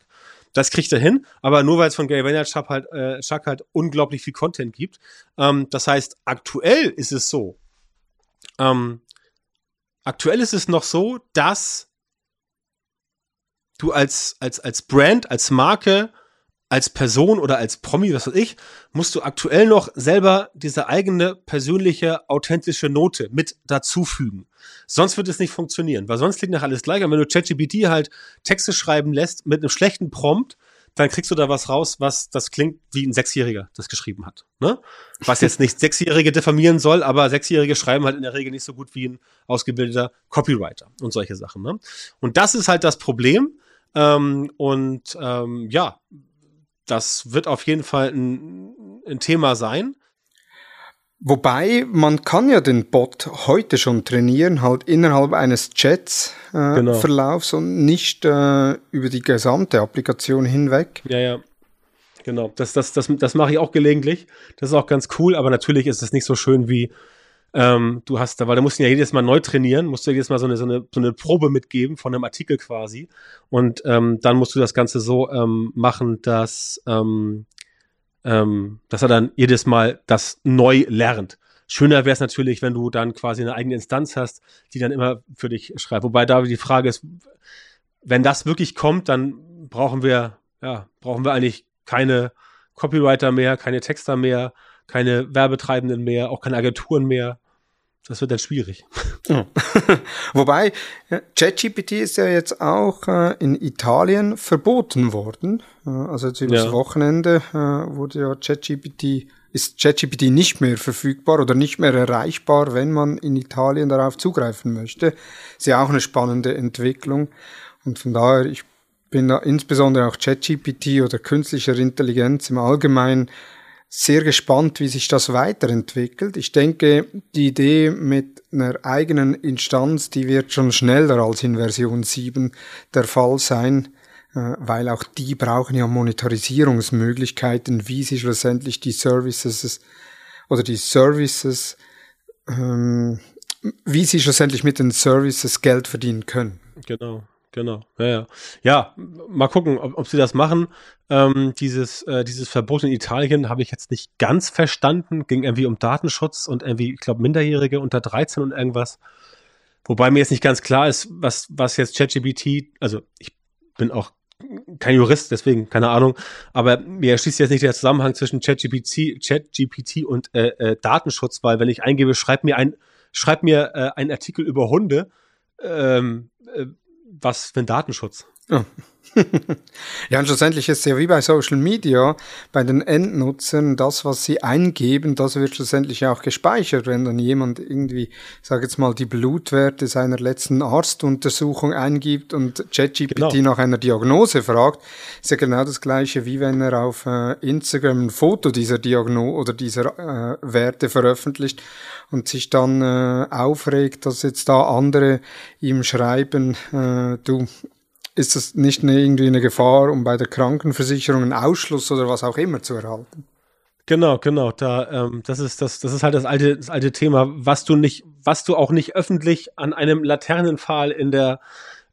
Das kriegt er hin, aber nur weil es von Gary Vaynerchuk halt, äh, Chuck halt unglaublich viel Content gibt. Ähm, das heißt, aktuell ist es so, ähm, aktuell ist es noch so, dass du als, als, als Brand, als Marke als Person oder als Promi, was weiß ich, musst du aktuell noch selber diese eigene persönliche, authentische Note mit dazufügen. Sonst wird es nicht funktionieren, weil sonst klingt nach alles gleich. Und wenn du ChatGPT halt Texte schreiben lässt mit einem schlechten Prompt, dann kriegst du da was raus, was das klingt wie ein Sechsjähriger das geschrieben hat. Ne? Was jetzt nicht Sechsjährige diffamieren soll, aber Sechsjährige schreiben halt in der Regel nicht so gut wie ein ausgebildeter Copywriter und solche Sachen. Ne? Und das ist halt das Problem. Ähm, und ähm, ja, das wird auf jeden Fall ein, ein Thema sein. Wobei, man kann ja den Bot heute schon trainieren, halt innerhalb eines Chats-Verlaufs äh, genau. und nicht äh, über die gesamte Applikation hinweg. Ja, ja. Genau. Das, das, das, das mache ich auch gelegentlich. Das ist auch ganz cool, aber natürlich ist es nicht so schön wie ähm, du hast da, weil da musst du ja jedes Mal neu trainieren, musst du jedes Mal so eine, so eine, so eine Probe mitgeben von einem Artikel quasi. Und ähm, dann musst du das Ganze so ähm, machen, dass, ähm, ähm, dass er dann jedes Mal das neu lernt. Schöner wäre es natürlich, wenn du dann quasi eine eigene Instanz hast, die dann immer für dich schreibt. Wobei da die Frage ist, wenn das wirklich kommt, dann brauchen wir, ja, brauchen wir eigentlich keine Copywriter mehr, keine Texter mehr, keine Werbetreibenden mehr, auch keine Agenturen mehr. Das wird dann schwierig. Ja. Wobei, ChatGPT ist ja jetzt auch äh, in Italien verboten worden. Äh, also jetzt übers ja. Wochenende äh, wurde ja ChatGPT, ist ChatGPT nicht mehr verfügbar oder nicht mehr erreichbar, wenn man in Italien darauf zugreifen möchte. Ist ja auch eine spannende Entwicklung. Und von daher, ich bin da insbesondere auch ChatGPT oder künstlicher Intelligenz im Allgemeinen sehr gespannt, wie sich das weiterentwickelt. Ich denke, die Idee mit einer eigenen Instanz, die wird schon schneller als in Version 7 der Fall sein, äh, weil auch die brauchen ja Monetarisierungsmöglichkeiten, wie sie schlussendlich die Services oder die Services, ähm, wie sie schlussendlich mit den Services Geld verdienen können. Genau. Genau. Ja, ja. ja mal gucken, ob, ob sie das machen. Ähm, dieses, äh, dieses Verbot in Italien habe ich jetzt nicht ganz verstanden. Ging irgendwie um Datenschutz und irgendwie, ich glaube, Minderjährige unter 13 und irgendwas. Wobei mir jetzt nicht ganz klar ist, was, was jetzt ChatGPT, also ich bin auch kein Jurist, deswegen keine Ahnung, aber mir erschließt jetzt nicht der Zusammenhang zwischen ChatGPT, ChatGPT und äh, äh, Datenschutz, weil wenn ich eingebe, schreib mir ein, schreib mir äh, einen Artikel über Hunde, ähm, äh, was für ein Datenschutz? Ja. ja, und schlussendlich ist es ja wie bei Social Media, bei den Endnutzern, das, was sie eingeben, das wird schlussendlich auch gespeichert. Wenn dann jemand irgendwie, ich sage jetzt mal, die Blutwerte seiner letzten Arztuntersuchung eingibt und ChatGPT genau. nach einer Diagnose fragt, ist ja genau das gleiche, wie wenn er auf äh, Instagram ein Foto dieser Diagnose oder dieser äh, Werte veröffentlicht und sich dann äh, aufregt, dass jetzt da andere ihm schreiben, äh, du, ist das nicht eine, irgendwie eine Gefahr, um bei der Krankenversicherung einen Ausschluss oder was auch immer zu erhalten? Genau, genau. Da, ähm, das ist das, das ist halt das alte, das alte Thema, was du nicht, was du auch nicht öffentlich an einem Laternenpfahl in der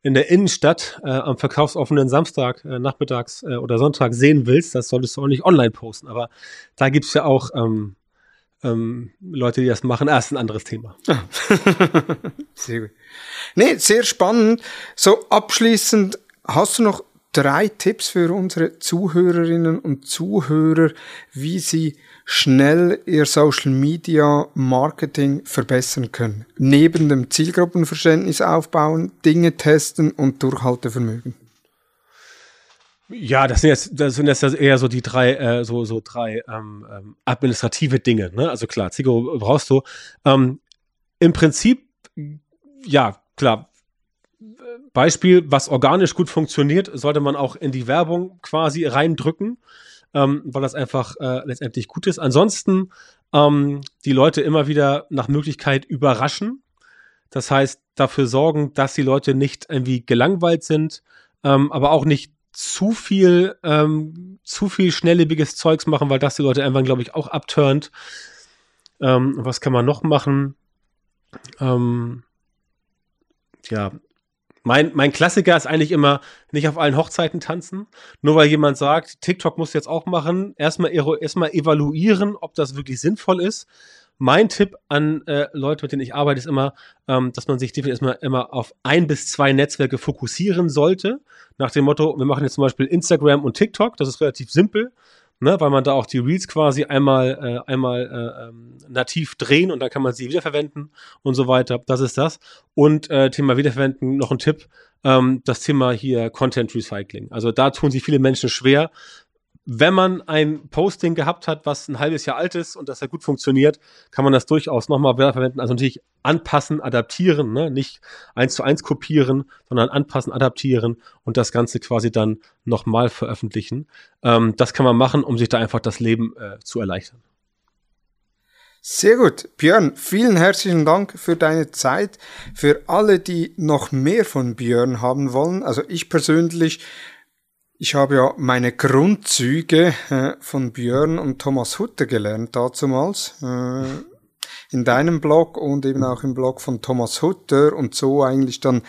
in der Innenstadt äh, am verkaufsoffenen Samstag, äh, nachmittags äh, oder Sonntag sehen willst, das solltest du auch nicht online posten. Aber da gibt's ja auch ähm, ähm, Leute, die das machen. Ah, ist ein anderes Thema. sehr gut. Nee, sehr spannend. So abschließend, hast du noch drei Tipps für unsere Zuhörerinnen und Zuhörer, wie sie schnell ihr Social Media Marketing verbessern können? Neben dem Zielgruppenverständnis aufbauen, Dinge testen und Durchhaltevermögen. Ja, das sind jetzt, das sind jetzt eher so die drei, äh, so, so drei ähm, ähm, administrative Dinge. Ne? Also klar, Zigo brauchst du. Ähm, Im Prinzip, ja, klar. Beispiel, was organisch gut funktioniert, sollte man auch in die Werbung quasi reindrücken, ähm, weil das einfach äh, letztendlich gut ist. Ansonsten ähm, die Leute immer wieder nach Möglichkeit überraschen. Das heißt, dafür sorgen, dass die Leute nicht irgendwie gelangweilt sind, ähm, aber auch nicht zu viel, ähm, zu viel schnelllebiges Zeugs machen, weil das die Leute irgendwann, glaube ich, auch abturnt. Ähm, was kann man noch machen? Ähm, ja, mein, mein Klassiker ist eigentlich immer nicht auf allen Hochzeiten tanzen. Nur weil jemand sagt, TikTok muss jetzt auch machen, erstmal erstmal evaluieren, ob das wirklich sinnvoll ist. Mein Tipp an äh, Leute, mit denen ich arbeite, ist immer, ähm, dass man sich definitiv erstmal immer auf ein bis zwei Netzwerke fokussieren sollte. Nach dem Motto, wir machen jetzt zum Beispiel Instagram und TikTok, das ist relativ simpel. Ne, weil man da auch die Reels quasi einmal, äh, einmal äh, ähm, nativ drehen und dann kann man sie wiederverwenden und so weiter. Das ist das. Und äh, Thema Wiederverwenden, noch ein Tipp, ähm, das Thema hier Content Recycling. Also da tun sich viele Menschen schwer, wenn man ein Posting gehabt hat, was ein halbes Jahr alt ist und das ja gut funktioniert, kann man das durchaus nochmal verwenden. Also natürlich anpassen, adaptieren, ne? nicht eins zu eins kopieren, sondern anpassen, adaptieren und das Ganze quasi dann nochmal veröffentlichen. Ähm, das kann man machen, um sich da einfach das Leben äh, zu erleichtern. Sehr gut. Björn, vielen herzlichen Dank für deine Zeit. Für alle, die noch mehr von Björn haben wollen. Also ich persönlich ich habe ja meine Grundzüge äh, von Björn und Thomas Hutter gelernt dazumals. Äh, in deinem Blog und eben auch im Blog von Thomas Hutter und so eigentlich dann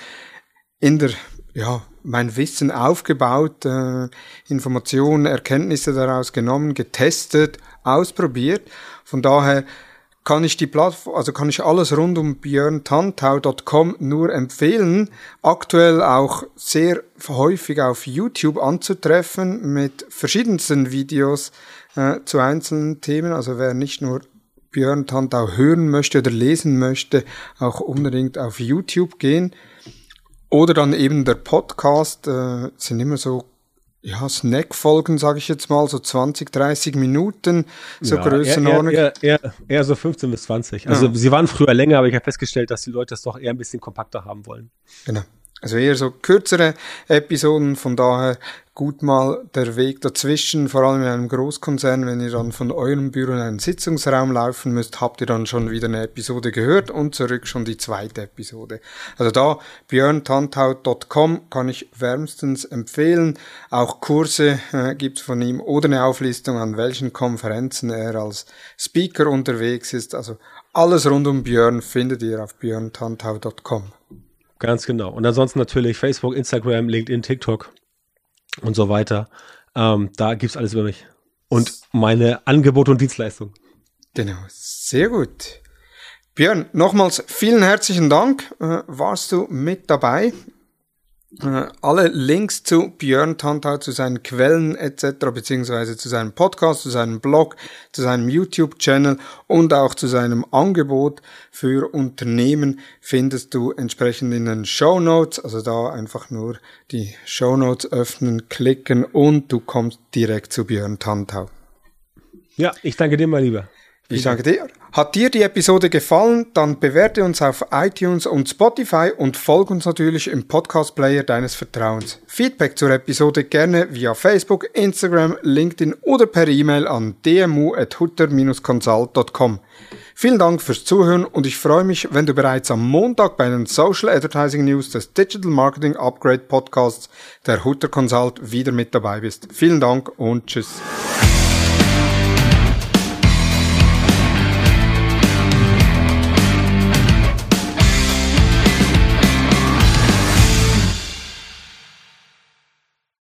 in der, ja, mein Wissen aufgebaut, äh, Informationen, Erkenntnisse daraus genommen, getestet, ausprobiert. Von daher kann ich die Plattform, also kann ich alles rund um björntantau.com nur empfehlen. Aktuell auch sehr häufig auf YouTube anzutreffen mit verschiedensten Videos äh, zu einzelnen Themen. Also wer nicht nur Björn Tantau hören möchte oder lesen möchte, auch unbedingt auf YouTube gehen. Oder dann eben der Podcast, äh, sind immer so ja, Snack-Folgen, sage ich jetzt mal, so 20, 30 Minuten, so ja, Größenordnung. Eher, eher, eher, eher, so 15 bis 20. Also ja. sie waren früher länger, aber ich habe festgestellt, dass die Leute das doch eher ein bisschen kompakter haben wollen. Genau. Also eher so kürzere Episoden, von daher gut mal der Weg dazwischen, vor allem in einem Großkonzern, wenn ihr dann von eurem Büro in einen Sitzungsraum laufen müsst, habt ihr dann schon wieder eine Episode gehört und zurück schon die zweite Episode. Also da björntanthaut.com kann ich wärmstens empfehlen. Auch Kurse äh, gibt's von ihm oder eine Auflistung, an welchen Konferenzen er als Speaker unterwegs ist. Also alles rund um Björn findet ihr auf björntanthaut.com Ganz genau. Und ansonsten natürlich Facebook, Instagram, LinkedIn, TikTok und so weiter. Ähm, da es alles über mich. Und meine Angebote und Dienstleistungen. Genau, sehr gut. Björn, nochmals vielen herzlichen Dank. Äh, warst du mit dabei? Äh, alle Links zu Björn Tantau, zu seinen Quellen etc., beziehungsweise zu seinem Podcast, zu seinem Blog, zu seinem YouTube-Channel und auch zu seinem Angebot für Unternehmen findest du entsprechend in den Show Notes. Also da einfach nur die Show Notes öffnen, klicken und du kommst direkt zu Björn Tantau. Ja, ich danke dir, mein Lieber. Ich danke dir. Hat dir die Episode gefallen, dann bewerte uns auf iTunes und Spotify und folge uns natürlich im Podcast-Player deines Vertrauens. Feedback zur Episode gerne via Facebook, Instagram, LinkedIn oder per E-Mail an dmu.hutter-consult.com. Vielen Dank fürs Zuhören und ich freue mich, wenn du bereits am Montag bei den Social Advertising News des Digital Marketing Upgrade Podcasts der Hutter Consult wieder mit dabei bist. Vielen Dank und tschüss.